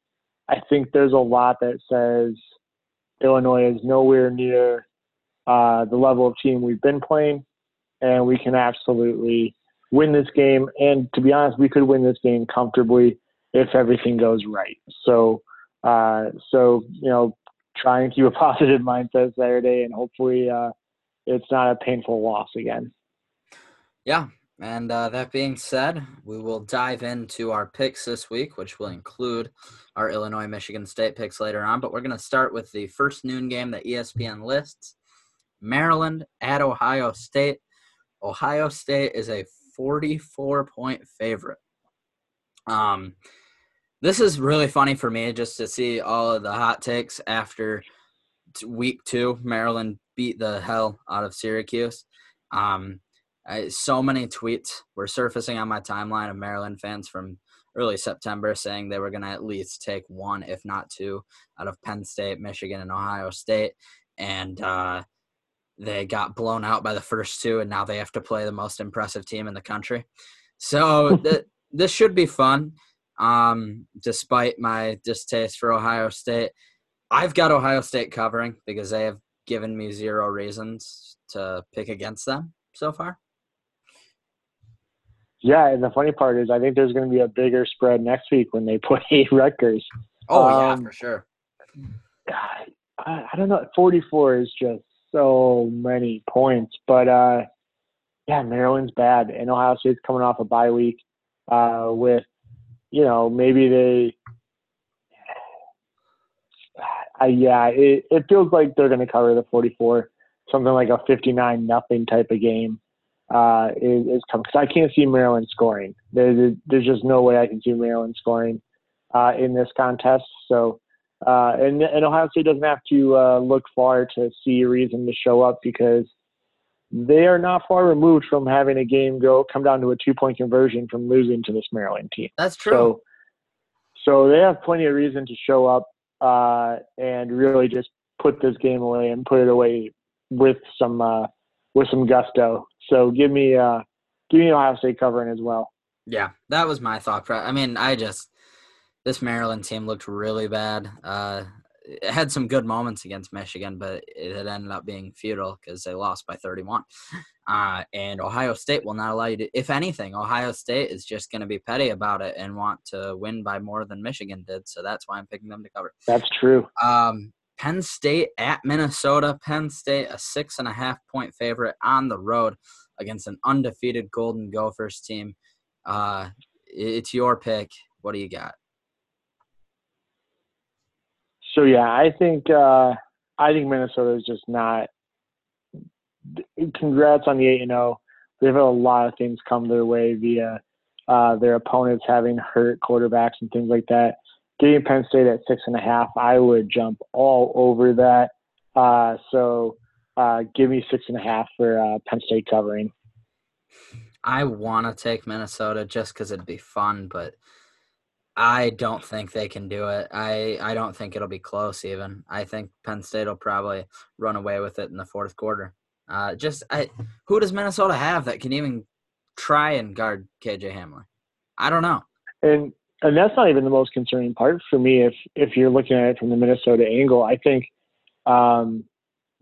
I think there's a lot that says Illinois is nowhere near uh, the level of team we've been playing, and we can absolutely win this game. And to be honest, we could win this game comfortably if everything goes right. So, uh, so you know, try and keep a positive mindset Saturday, and hopefully, uh, it's not a painful loss again.
Yeah. And uh, that being said, we will dive into our picks this week, which will include our Illinois Michigan State picks later on. But we're going to start with the first noon game that ESPN lists Maryland at Ohio State. Ohio State is a 44 point favorite. Um, this is really funny for me just to see all of the hot takes after week two. Maryland beat the hell out of Syracuse. Um, I, so many tweets were surfacing on my timeline of Maryland fans from early September saying they were going to at least take one, if not two, out of Penn State, Michigan, and Ohio State. And uh, they got blown out by the first two, and now they have to play the most impressive team in the country. So th- this should be fun, um, despite my distaste for Ohio State. I've got Ohio State covering because they have given me zero reasons to pick against them so far.
Yeah, and the funny part is, I think there's going to be a bigger spread next week when they play Rutgers.
Oh um, yeah, for sure.
God, I, I don't know. 44 is just so many points. But uh, yeah, Maryland's bad, and Ohio State's coming off a bye week uh, with, you know, maybe they. Uh, yeah, it, it feels like they're going to cover the 44, something like a 59 nothing type of game uh, is, is coming. Because I can't see Maryland scoring. There, there's just no way I can see Maryland scoring uh, in this contest. So uh, and, and Ohio State doesn't have to uh, look far to see a reason to show up because they are not far removed from having a game go come down to a two point conversion from losing to this Maryland team.
That's true.
So, so they have plenty of reason to show up uh, and really just put this game away and put it away with some uh, with some gusto. So give me uh, give me Ohio State covering as well.
Yeah, that was my thought. I mean, I just this Maryland team looked really bad. Uh, it had some good moments against Michigan, but it had ended up being futile because they lost by 31. Uh, and Ohio State will not allow you to, if anything, Ohio State is just going to be petty about it and want to win by more than Michigan did. So that's why I'm picking them to cover.
That's true.
Um, Penn State at Minnesota. Penn State, a six and a half point favorite on the road against an undefeated Golden Gophers team. Uh, it's your pick. What do you got?
So yeah, I think uh, I think Minnesota is just not. Congrats on the eight and zero. Oh. They've had a lot of things come their way via uh, their opponents having hurt quarterbacks and things like that. Getting Penn State at six and a half, I would jump all over that. Uh, so uh, give me six and a half for uh, Penn State covering.
I want to take Minnesota just because it'd be fun, but I don't think they can do it. I, I don't think it'll be close even. I think Penn State will probably run away with it in the fourth quarter. Uh, just I, who does Minnesota have that can even try and guard KJ Hamler? I don't know.
And and that's not even the most concerning part for me. If if you're looking at it from the Minnesota angle, I think um,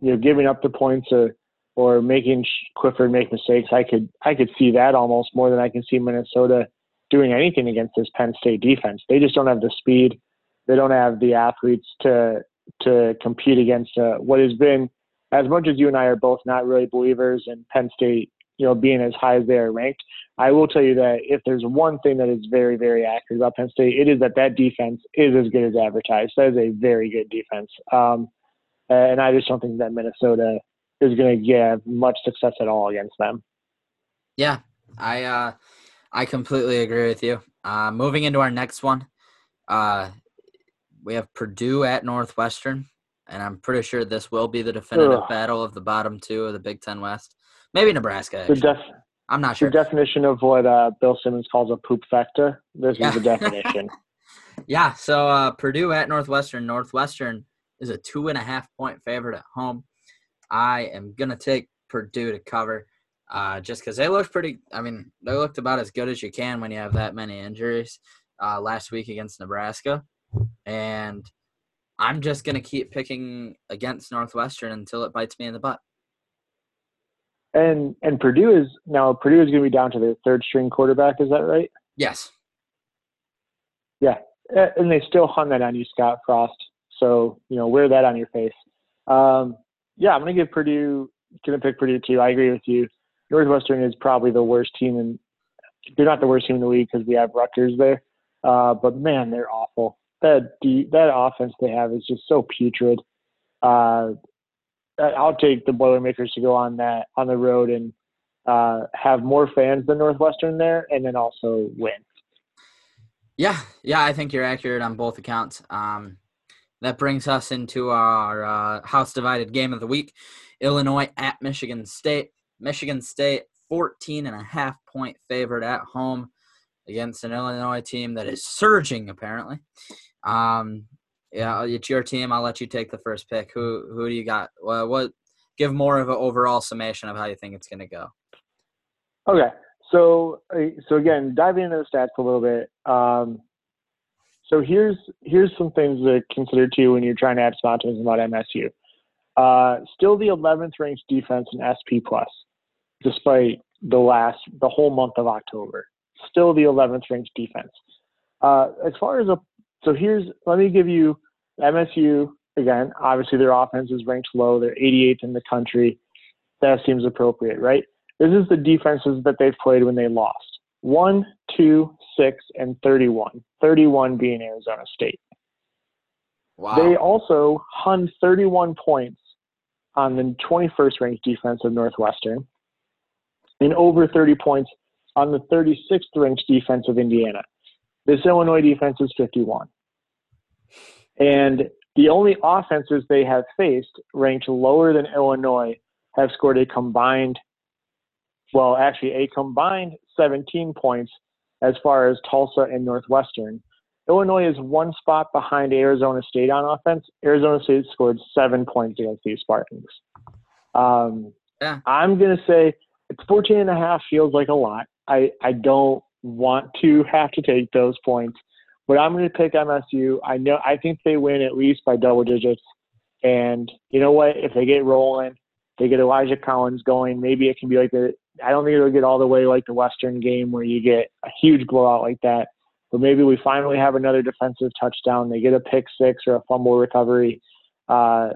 you know giving up the points or or making Clifford make mistakes, I could I could see that almost more than I can see Minnesota doing anything against this Penn State defense. They just don't have the speed. They don't have the athletes to to compete against uh, what has been, as much as you and I are both not really believers in Penn State, you know, being as high as they are ranked. I will tell you that if there's one thing that is very, very accurate about Penn State, it is that that defense is as good as advertised. That is a very good defense. Um, and I just don't think that Minnesota is going to get much success at all against them.
Yeah, I uh, I completely agree with you. Uh, moving into our next one, uh, we have Purdue at Northwestern, and I'm pretty sure this will be the definitive Ugh. battle of the bottom two of the Big Ten West. Maybe Nebraska. Def- I'm not sure.
The definition of what uh, Bill Simmons calls a poop factor. This yeah. is the definition.
yeah. So uh, Purdue at Northwestern. Northwestern is a two and a half point favorite at home. I am gonna take Purdue to cover, uh, just because they looked pretty. I mean, they looked about as good as you can when you have that many injuries. Uh, last week against Nebraska, and I'm just gonna keep picking against Northwestern until it bites me in the butt.
And and Purdue is now Purdue is going to be down to their third string quarterback. Is that right?
Yes.
Yeah, and they still hung that on you, Scott Frost. So you know, wear that on your face. Um, yeah, I'm going to give Purdue. Going to pick Purdue too. I agree with you. Northwestern is probably the worst team, and they're not the worst team in the league because we have Rutgers there. Uh, but man, they're awful. That that offense they have is just so putrid. Uh, I'll take the Boilermakers to go on that on the road and uh, have more fans than Northwestern there, and then also win.
Yeah, yeah, I think you're accurate on both accounts. Um, that brings us into our uh, house divided game of the week: Illinois at Michigan State. Michigan State, 14 and a half point favorite at home against an Illinois team that is surging apparently. Um, yeah, it's your team. I'll let you take the first pick. Who who do you got? Well, what? Give more of an overall summation of how you think it's going to go.
Okay, so uh, so again, diving into the stats a little bit. Um, so here's here's some things to consider too when you're trying to add optimism about MSU. Uh, still the 11th ranked defense in SP plus, despite the last the whole month of October. Still the 11th ranked defense. Uh, as far as a so here's let me give you MSU again. Obviously, their offense is ranked low. They're 88th in the country. That seems appropriate, right? This is the defenses that they've played when they lost. One, two, six, and 31. 31 being Arizona State. Wow. They also hung 31 points on the 21st ranked defense of Northwestern and over 30 points on the 36th ranked defense of Indiana. This Illinois defense is 51. And the only offenses they have faced ranked lower than Illinois have scored a combined, well, actually a combined 17 points as far as Tulsa and Northwestern. Illinois is one spot behind Arizona State on offense. Arizona State scored seven points against these Spartans. Um, yeah. I'm going to say it's 14 and a half feels like a lot. I, I don't want to have to take those points. But I'm going to pick MSU. I know I think they win at least by double digits. And you know what? If they get rolling, they get Elijah Collins going. Maybe it can be like the. I don't think it'll get all the way like the Western game where you get a huge blowout like that. But maybe we finally have another defensive touchdown. They get a pick six or a fumble recovery. Uh,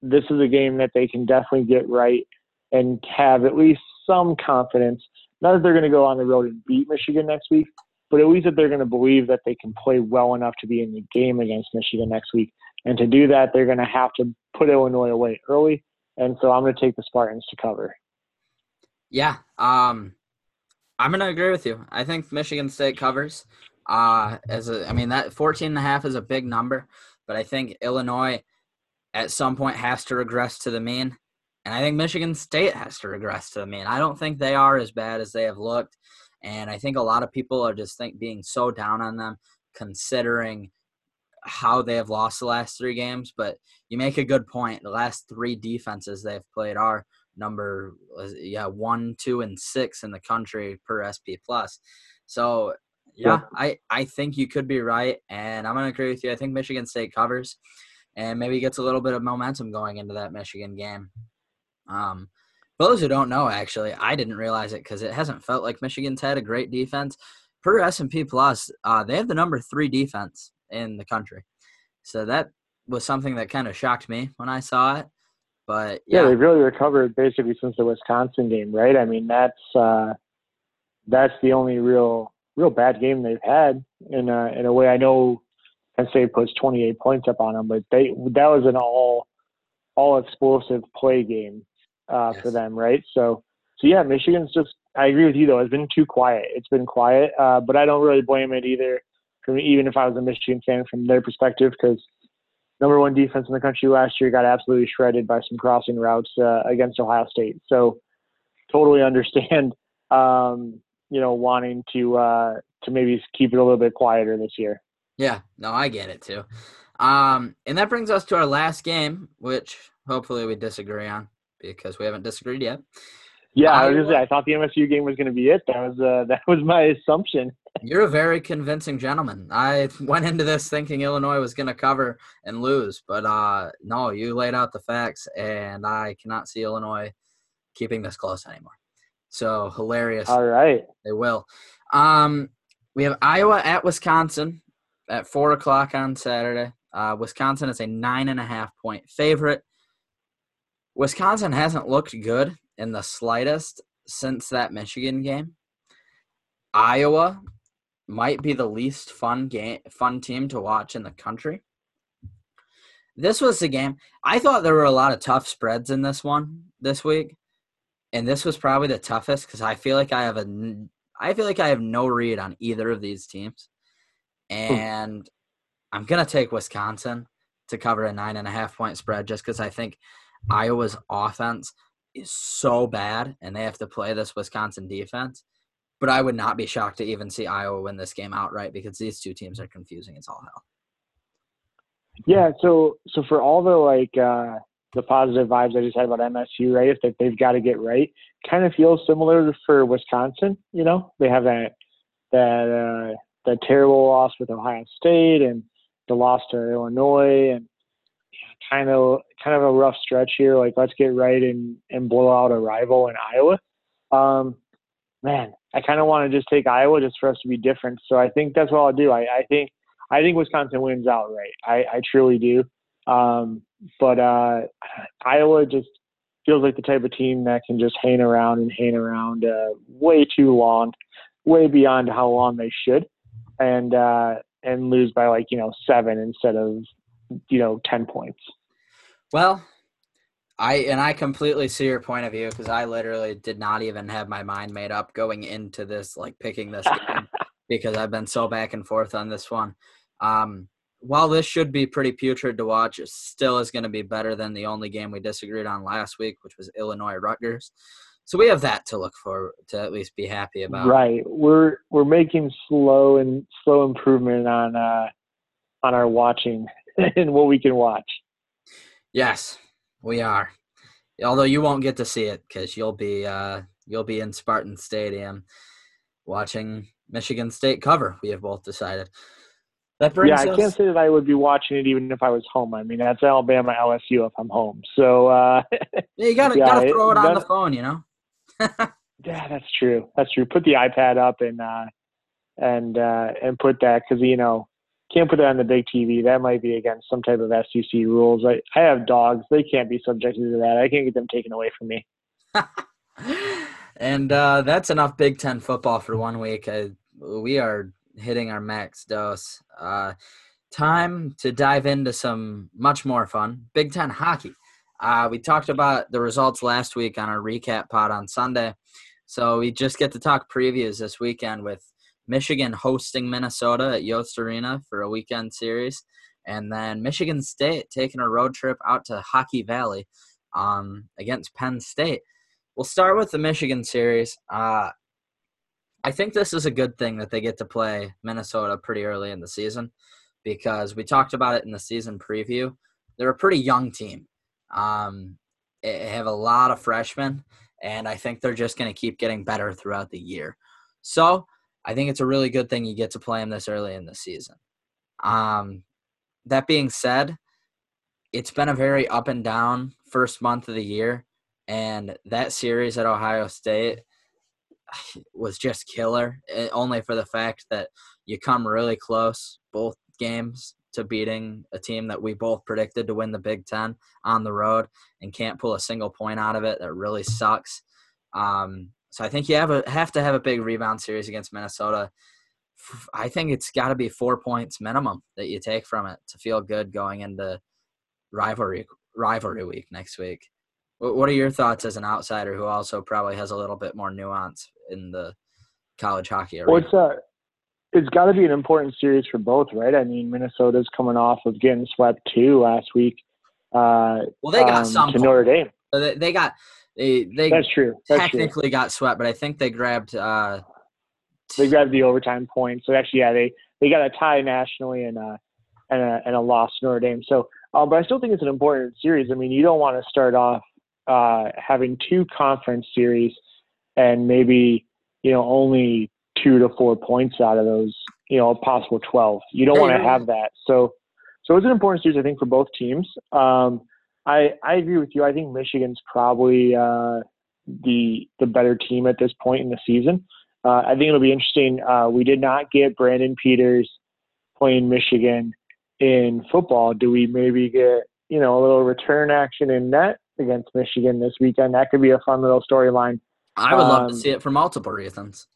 this is a game that they can definitely get right and have at least some confidence. Not that they're going to go on the road and beat Michigan next week, but at least that they're going to believe that they can play well enough to be in the game against Michigan next week. And to do that, they're going to have to put Illinois away early. And so I'm going to take the Spartans to cover.
Yeah, um, I'm going to agree with you. I think Michigan State covers. Uh, as a, I mean, that 14 and a half is a big number, but I think Illinois at some point has to regress to the mean. And I think Michigan State has to regress to the mean. I don't think they are as bad as they have looked. And I think a lot of people are just think being so down on them, considering how they have lost the last three games. But you make a good point. The last three defenses they've played are number yeah one, two, and six in the country per SP plus. So yeah, I I think you could be right, and I'm gonna agree with you. I think Michigan State covers, and maybe gets a little bit of momentum going into that Michigan game. Um, for those who don't know, actually, I didn't realize it because it hasn't felt like Michigan's had a great defense. Per S&P Plus, uh, they have the number three defense in the country. So that was something that kind of shocked me when I saw it. But yeah.
yeah, they've really recovered basically since the Wisconsin game, right? I mean, that's uh, that's the only real real bad game they've had in a, in a way. I know Penn State puts 28 points up on them, but they that was an all all explosive play game uh, yes. for them, right? So so yeah, Michigan's just. I agree with you though. It's been too quiet. It's been quiet, uh, but I don't really blame it either. From even if I was a Michigan fan, from their perspective, because number one defense in the country last year got absolutely shredded by some crossing routes uh, against Ohio State. So totally understand, um, you know, wanting to uh, to maybe keep it a little bit quieter this year.
Yeah, no, I get it too. Um, and that brings us to our last game, which hopefully we disagree on because we haven't disagreed yet.
Yeah, I, was say, I thought the MSU game was going to be it. That was uh, that was my assumption.
You're a very convincing gentleman. I went into this thinking Illinois was going to cover and lose, but uh, no, you laid out the facts, and I cannot see Illinois keeping this close anymore. So hilarious.
All right,
they will. Um, we have Iowa at Wisconsin at four o'clock on Saturday. Uh, Wisconsin is a nine and a half point favorite. Wisconsin hasn't looked good in the slightest since that Michigan game. Iowa might be the least fun game fun team to watch in the country. This was the game. I thought there were a lot of tough spreads in this one this week. And this was probably the toughest because I feel like I have a I feel like I have no read on either of these teams. And I'm gonna take Wisconsin to cover a nine and a half point spread just because I think Iowa's offense is so bad and they have to play this Wisconsin defense. But I would not be shocked to even see Iowa win this game outright because these two teams are confusing as all hell.
Yeah, so so for all the like uh the positive vibes I just had about MSU, right? If that they've got to get right, kind of feels similar for Wisconsin. You know, they have that that uh, that terrible loss with Ohio State and the loss to Illinois, and kind of kind of a rough stretch here. Like let's get right and and blow out a rival in Iowa. Um, man, I kind of want to just take Iowa just for us to be different. So I think that's what I'll do. I, I think I think Wisconsin wins outright. I, I truly do. Um, but uh, Iowa just feels like the type of team that can just hang around and hang around uh, way too long, way beyond how long they should, and uh, and lose by like you know seven instead of you know ten points.
Well, I and I completely see your point of view because I literally did not even have my mind made up going into this, like picking this game, because I've been so back and forth on this one. Um, while this should be pretty putrid to watch, it still is going to be better than the only game we disagreed on last week, which was Illinois Rutgers. So we have that to look for to at least be happy about.
Right. We're we're making slow and slow improvement on uh on our watching and what we can watch.
Yes, we are. Although you won't get to see it because you'll be uh you'll be in Spartan Stadium watching Michigan State cover. We have both decided.
That brings yeah, I us... can't say that I would be watching it even if I was home. I mean, that's Alabama LSU if I'm home. So uh,
yeah, you gotta yeah, gotta throw it, it on the phone, you know.
yeah, that's true. That's true. Put the iPad up and uh, and uh, and put that because you know can't put that on the big TV. That might be against some type of SEC rules. I I have dogs; they can't be subjected to that. I can't get them taken away from me.
and uh, that's enough Big Ten football for one week. I, we are hitting our max dose. Uh, time to dive into some much more fun Big Ten hockey. Uh, we talked about the results last week on our recap pod on Sunday. So we just get to talk previews this weekend with Michigan hosting Minnesota at Yost Arena for a weekend series. And then Michigan State taking a road trip out to Hockey Valley um, against Penn State. We'll start with the Michigan series. Uh, I think this is a good thing that they get to play Minnesota pretty early in the season because we talked about it in the season preview. They're a pretty young team. Um, they have a lot of freshmen, and I think they're just going to keep getting better throughout the year. So I think it's a really good thing you get to play them this early in the season. Um, that being said, it's been a very up and down first month of the year, and that series at Ohio State was just killer. Eh, only for the fact that you come really close both games to beating a team that we both predicted to win the Big Ten on the road and can't pull a single point out of it. That really sucks. Um, so I think you have a have to have a big rebound series against Minnesota. I think it's got to be four points minimum that you take from it to feel good going into rivalry rivalry week next week. What are your thoughts as an outsider who also probably has a little bit more nuance in the college hockey arena?
Well, it's, uh, it's got to be an important series for both, right? I mean, Minnesota's coming off of getting swept too last week. Uh,
well, they got um, some
to Notre Dame.
They, they got they they
that's true. That's
technically
true.
got swept, but I think they grabbed uh,
they grabbed the overtime point. So actually, yeah, they they got a tie nationally and a and a and a loss to Notre Dame. So, uh, but I still think it's an important series. I mean, you don't want to start off uh, having two conference series and maybe you know only two to four points out of those, you know, a possible twelve. You don't want to have that. So, so it's an important series, I think, for both teams. Um, I I agree with you. I think Michigan's probably uh, the the better team at this point in the season. Uh, I think it'll be interesting. Uh, we did not get Brandon Peters playing Michigan in football. Do we maybe get you know a little return action in net against Michigan this weekend? That could be a fun little storyline.
I would um, love to um, see it for multiple reasons.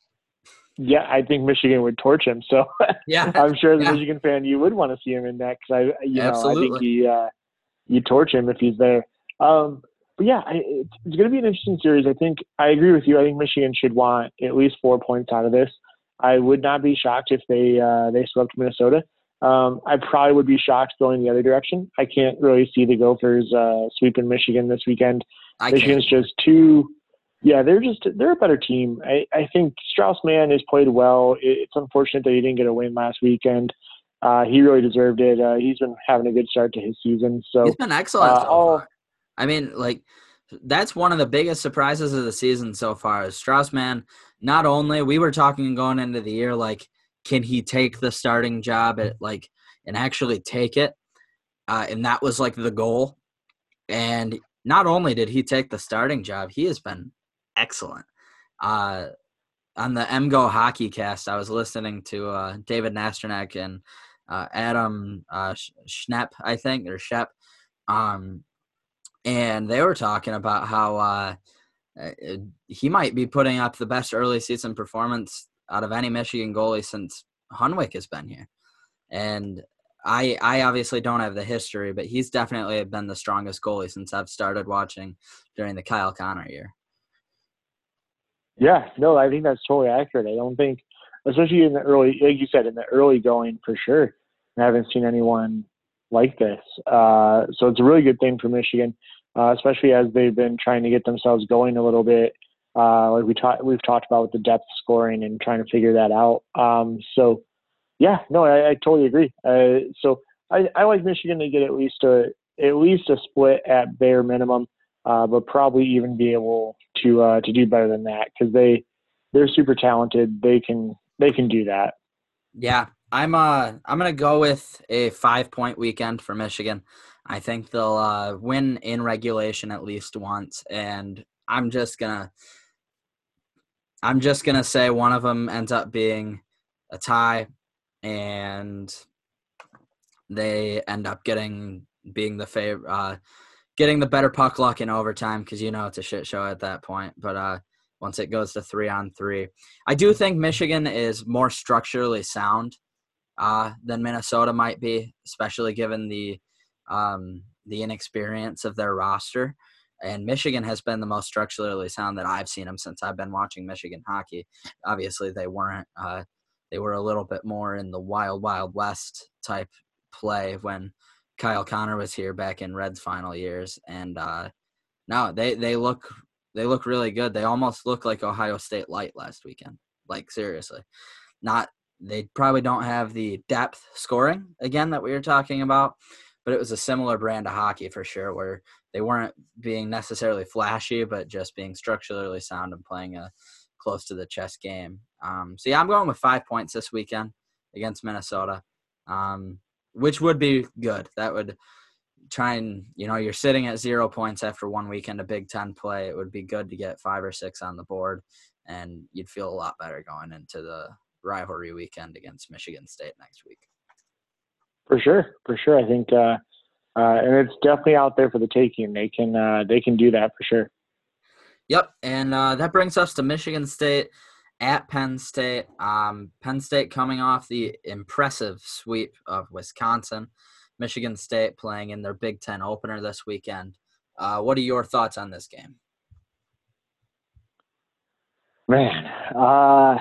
Yeah, I think Michigan would torch him. So
yeah,
I'm sure as a
yeah.
Michigan fan, you would want to see him in that because I, you
Absolutely.
know, I think he uh, you torch him if he's there. Um, but yeah, I, it's, it's going to be an interesting series. I think I agree with you. I think Michigan should want at least four points out of this. I would not be shocked if they uh, they swept Minnesota. Um, I probably would be shocked going the other direction. I can't really see the Gophers uh, sweeping Michigan this weekend.
I
Michigan's
can't.
just too. Yeah, they're just they're a better team. I, I think Strauss Mann has played well. It's unfortunate that he didn't get a win last weekend. Uh, he really deserved it. Uh, he's been having a good start to his season. So
he's been excellent.
uh,
so
all-.
I mean, like that's one of the biggest surprises of the season so far. Is Strauss Mann? Not only we were talking going into the year, like can he take the starting job at like and actually take it, uh, and that was like the goal. And not only did he take the starting job, he has been excellent. Uh, on the MGO Hockey Cast, I was listening to uh, David Nasternak and uh, Adam uh, Schnepp, I think, or Shep, um, and they were talking about how uh, he might be putting up the best early season performance out of any Michigan goalie since Hunwick has been here. And I, I obviously don't have the history, but he's definitely been the strongest goalie since I've started watching during the Kyle Connor year.
Yeah, no, I think that's totally accurate. I don't think, especially in the early, like you said, in the early going for sure. I haven't seen anyone like this. Uh, so it's a really good thing for Michigan, uh, especially as they've been trying to get themselves going a little bit. Uh, like we talked, we've talked about with the depth scoring and trying to figure that out. Um, so yeah, no, I, I totally agree. Uh, so I, I like Michigan to get at least a at least a split at bare minimum, uh, but probably even be able to uh, to do better than that because they they're super talented. They can they can do that.
Yeah, I'm uh I'm gonna go with a five point weekend for Michigan. I think they'll uh, win in regulation at least once, and I'm just gonna I'm just gonna say one of them ends up being a tie, and they end up getting being the favorite, uh, getting the better puck luck in overtime because you know it's a shit show at that point. But uh, once it goes to three on three, I do think Michigan is more structurally sound uh, than Minnesota might be, especially given the um, the inexperience of their roster. And Michigan has been the most structurally sound that I've seen them since I've been watching Michigan hockey. Obviously, they weren't. Uh, they were a little bit more in the wild, wild west type play when Kyle Connor was here back in Red's final years. And uh, no, they they look they look really good. They almost look like Ohio State light last weekend. Like seriously, not they probably don't have the depth scoring again that we were talking about, but it was a similar brand of hockey for sure, where they weren't being necessarily flashy, but just being structurally sound and playing a close to the chess game. Um, so yeah, I'm going with five points this weekend against Minnesota, um, which would be good. That would try and you know you're sitting at zero points after one weekend of Big Ten play. It would be good to get five or six on the board, and you'd feel a lot better going into the rivalry weekend against Michigan State next week.
For sure, for sure. I think, uh, uh, and it's definitely out there for the taking. They can, uh, they can do that for sure.
Yep, and uh, that brings us to Michigan State at Penn State. Um, Penn State coming off the impressive sweep of Wisconsin. Michigan State playing in their Big Ten opener this weekend. Uh, what are your thoughts on this game?
Man, uh,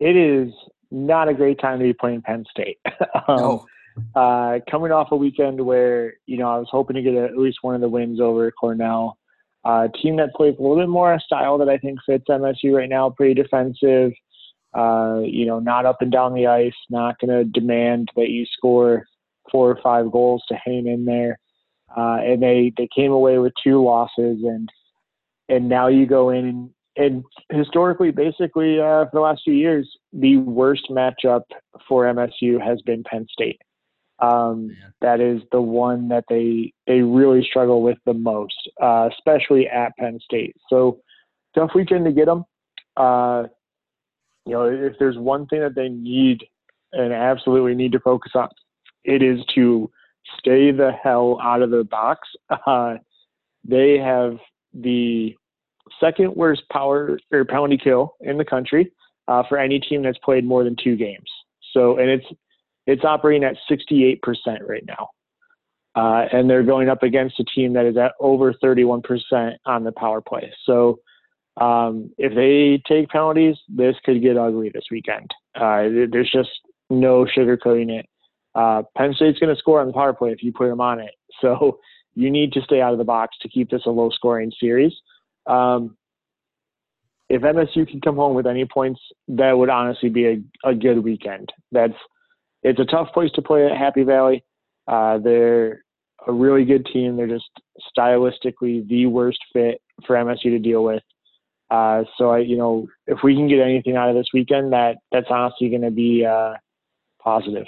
it is not a great time to be playing Penn State. um, no. Uh, coming off a weekend where you know I was hoping to get a, at least one of the wins over Cornell, uh, team that plays a little bit more a style that I think fits MSU right now, pretty defensive. Uh, you know, not up and down the ice, not going to demand that you score four or five goals to hang in there. Uh, and they they came away with two losses, and and now you go in and and historically, basically, uh, for the last few years, the worst matchup for MSU has been Penn State. Um, that is the one that they they really struggle with the most, uh, especially at Penn State. So tough weekend to get them. Uh, you know, if there's one thing that they need and absolutely need to focus on, it is to stay the hell out of the box. Uh, they have the second worst power or penalty kill in the country uh, for any team that's played more than two games. So, and it's it's operating at 68% right now, uh, and they're going up against a team that is at over 31% on the power play. So, um, if they take penalties, this could get ugly this weekend. Uh, there's just no sugarcoating it. Uh, Penn State's going to score on the power play if you put them on it. So you need to stay out of the box to keep this a low scoring series. Um, if MSU can come home with any points, that would honestly be a, a good weekend. That's it's a tough place to play at Happy Valley. Uh, they're a really good team. They're just stylistically the worst fit for MSU to deal with. Uh, so I, you know, if we can get anything out of this weekend, that that's honestly going to be uh, positive.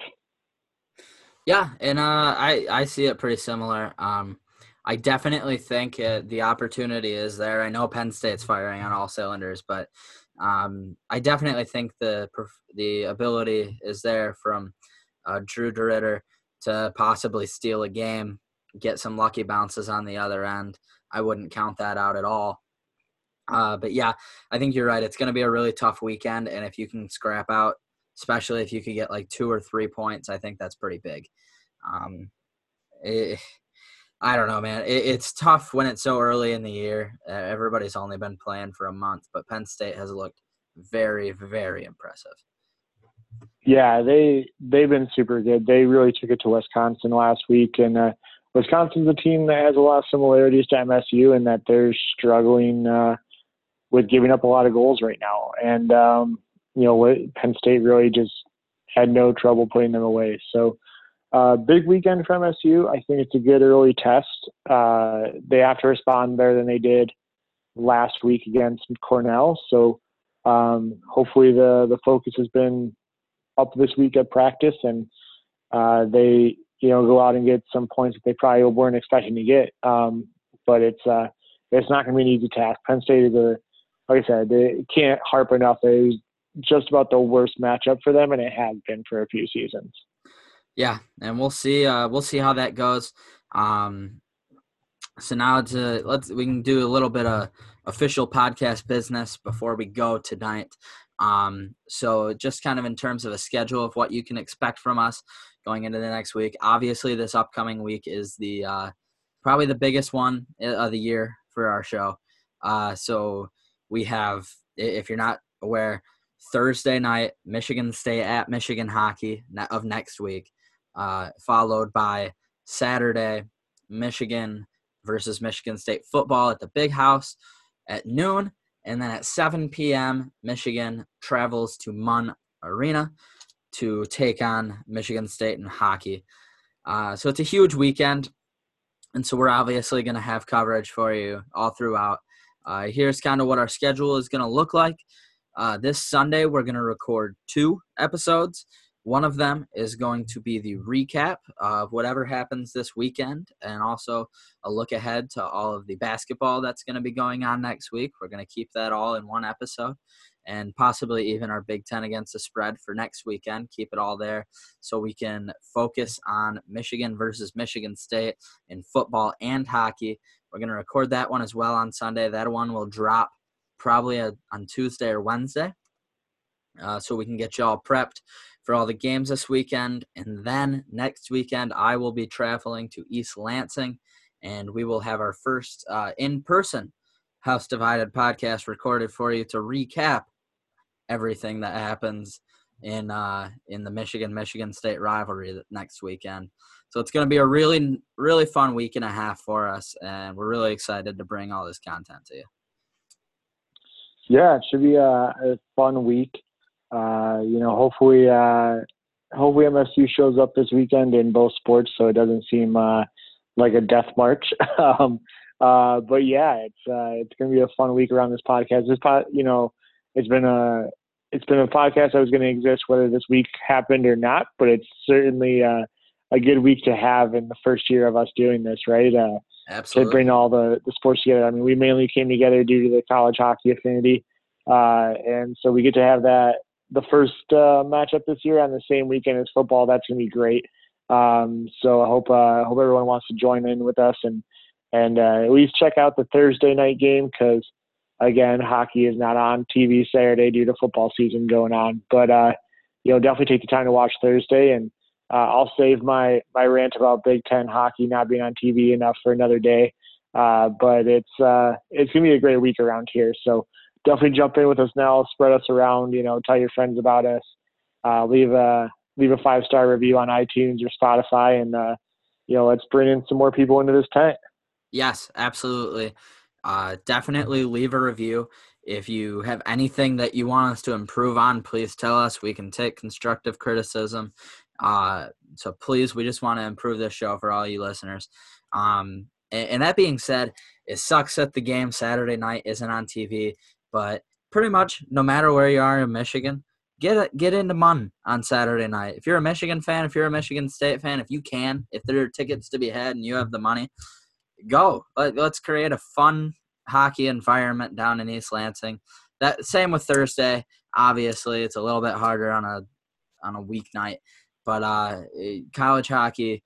Yeah, and uh, I I see it pretty similar. Um, I definitely think it, the opportunity is there. I know Penn State's firing on all cylinders, but um, I definitely think the the ability is there from uh, Drew DeRidder to possibly steal a game, get some lucky bounces on the other end. I wouldn't count that out at all. Uh, but yeah, I think you're right. It's going to be a really tough weekend, and if you can scrap out, especially if you could get like two or three points, I think that's pretty big. Um, it, eh, I don't know, man. It, it's tough when it's so early in the year. Everybody's only been playing for a month, but Penn State has looked very, very impressive.
Yeah, they they've been super good. They really took it to Wisconsin last week, and uh, Wisconsin's a team that has a lot of similarities to MSU in that they're struggling uh, with giving up a lot of goals right now. And um, you know, Penn State really just had no trouble putting them away. So uh, big weekend for MSU. I think it's a good early test. Uh, they have to respond better than they did last week against Cornell. So um, hopefully the the focus has been up this week at practice, and uh, they you know go out and get some points that they probably weren't expecting to get. Um, but it's uh, it's not going to be an easy task. Penn State is a like I said, they can't harp enough. It was just about the worst matchup for them, and it has been for a few seasons.
Yeah, and we'll see. Uh, we'll see how that goes. Um, so now to let's we can do a little bit of official podcast business before we go tonight. Um, so just kind of in terms of a schedule of what you can expect from us going into the next week. Obviously, this upcoming week is the uh, probably the biggest one of the year for our show. Uh, so we have, if you're not aware, Thursday night Michigan State at Michigan hockey of next week uh, followed by Saturday, Michigan versus Michigan State football at the Big House at noon. And then at 7 p.m., Michigan travels to Munn Arena to take on Michigan State in hockey. Uh, so it's a huge weekend. And so we're obviously going to have coverage for you all throughout. Uh, here's kind of what our schedule is going to look like. Uh, this Sunday, we're going to record two episodes. One of them is going to be the recap of whatever happens this weekend and also a look ahead to all of the basketball that's going to be going on next week. We're going to keep that all in one episode. and possibly even our Big Ten against the spread for next weekend. Keep it all there so we can focus on Michigan versus Michigan State in football and hockey. We're going to record that one as well on Sunday. That one will drop probably a, on Tuesday or Wednesday. Uh, so we can get you all prepped for all the games this weekend. And then next weekend, I will be traveling to East Lansing, and we will have our first uh, in person House Divided podcast recorded for you to recap everything that happens in uh, in the Michigan Michigan State rivalry next weekend. So it's going to be a really really fun week and a half for us, and we're really excited to bring all this content to you.
Yeah, it should be a, a fun week. Uh, you know, hopefully, uh, hopefully MSU shows up this weekend in both sports, so it doesn't seem uh, like a death march. um, uh, but yeah, it's uh, it's going to be a fun week around this podcast. This pod, you know, it's been a it's been a podcast that was going to exist whether this week happened or not, but it's certainly uh, a good week to have in the first year of us doing this, right? Uh,
Absolutely.
To bring all the, the sports together. I mean, we mainly came together due to the college hockey affinity, uh, and so we get to have that the first uh, matchup this year on the same weekend as football. That's going to be great. Um, so I hope uh, hope everyone wants to join in with us and and uh, at least check out the Thursday night game because again, hockey is not on TV Saturday due to football season going on. But uh, you know, definitely take the time to watch Thursday, and uh, I'll save my my rant about Big Ten hockey not being on TV enough for another day. Uh, but it's uh, it's gonna be a great week around here. So definitely jump in with us now, spread us around. You know, tell your friends about us. Uh, leave a leave a five star review on iTunes or Spotify, and uh, you know, let's bring in some more people into this tent.
Yes, absolutely. Uh, definitely leave a review. If you have anything that you want us to improve on, please tell us. We can take constructive criticism. Uh, so please, we just want to improve this show for all you listeners. Um, and, and that being said, it sucks that the game Saturday night isn't on TV, but pretty much no matter where you are in Michigan, get get into Munn on Saturday night. If you're a Michigan fan, if you're a Michigan State fan, if you can, if there are tickets to be had and you have the money, go. Let, us create a fun hockey environment down in East Lansing. That same with Thursday. Obviously, it's a little bit harder on a on a weeknight, but uh, college hockey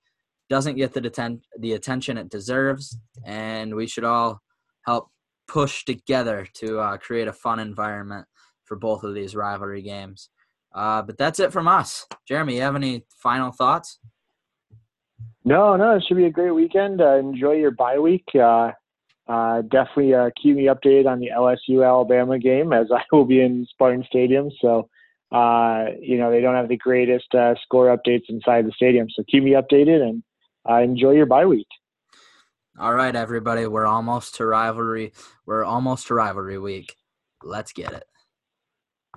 doesn't get the deten- the attention it deserves, and we should all help push together to uh, create a fun environment for both of these rivalry games. Uh, but that's it from us. Jeremy, you have any final thoughts?
No, no, it should be a great weekend. Uh, enjoy your bye week. Uh, uh, definitely uh, keep me updated on the LSU Alabama game as I will be in Spartan Stadium. So, you know, they don't have the greatest score updates inside the stadium. So keep me updated and enjoy your bye week.
All right, everybody. We're almost to rivalry. We're almost to rivalry week. Let's get it.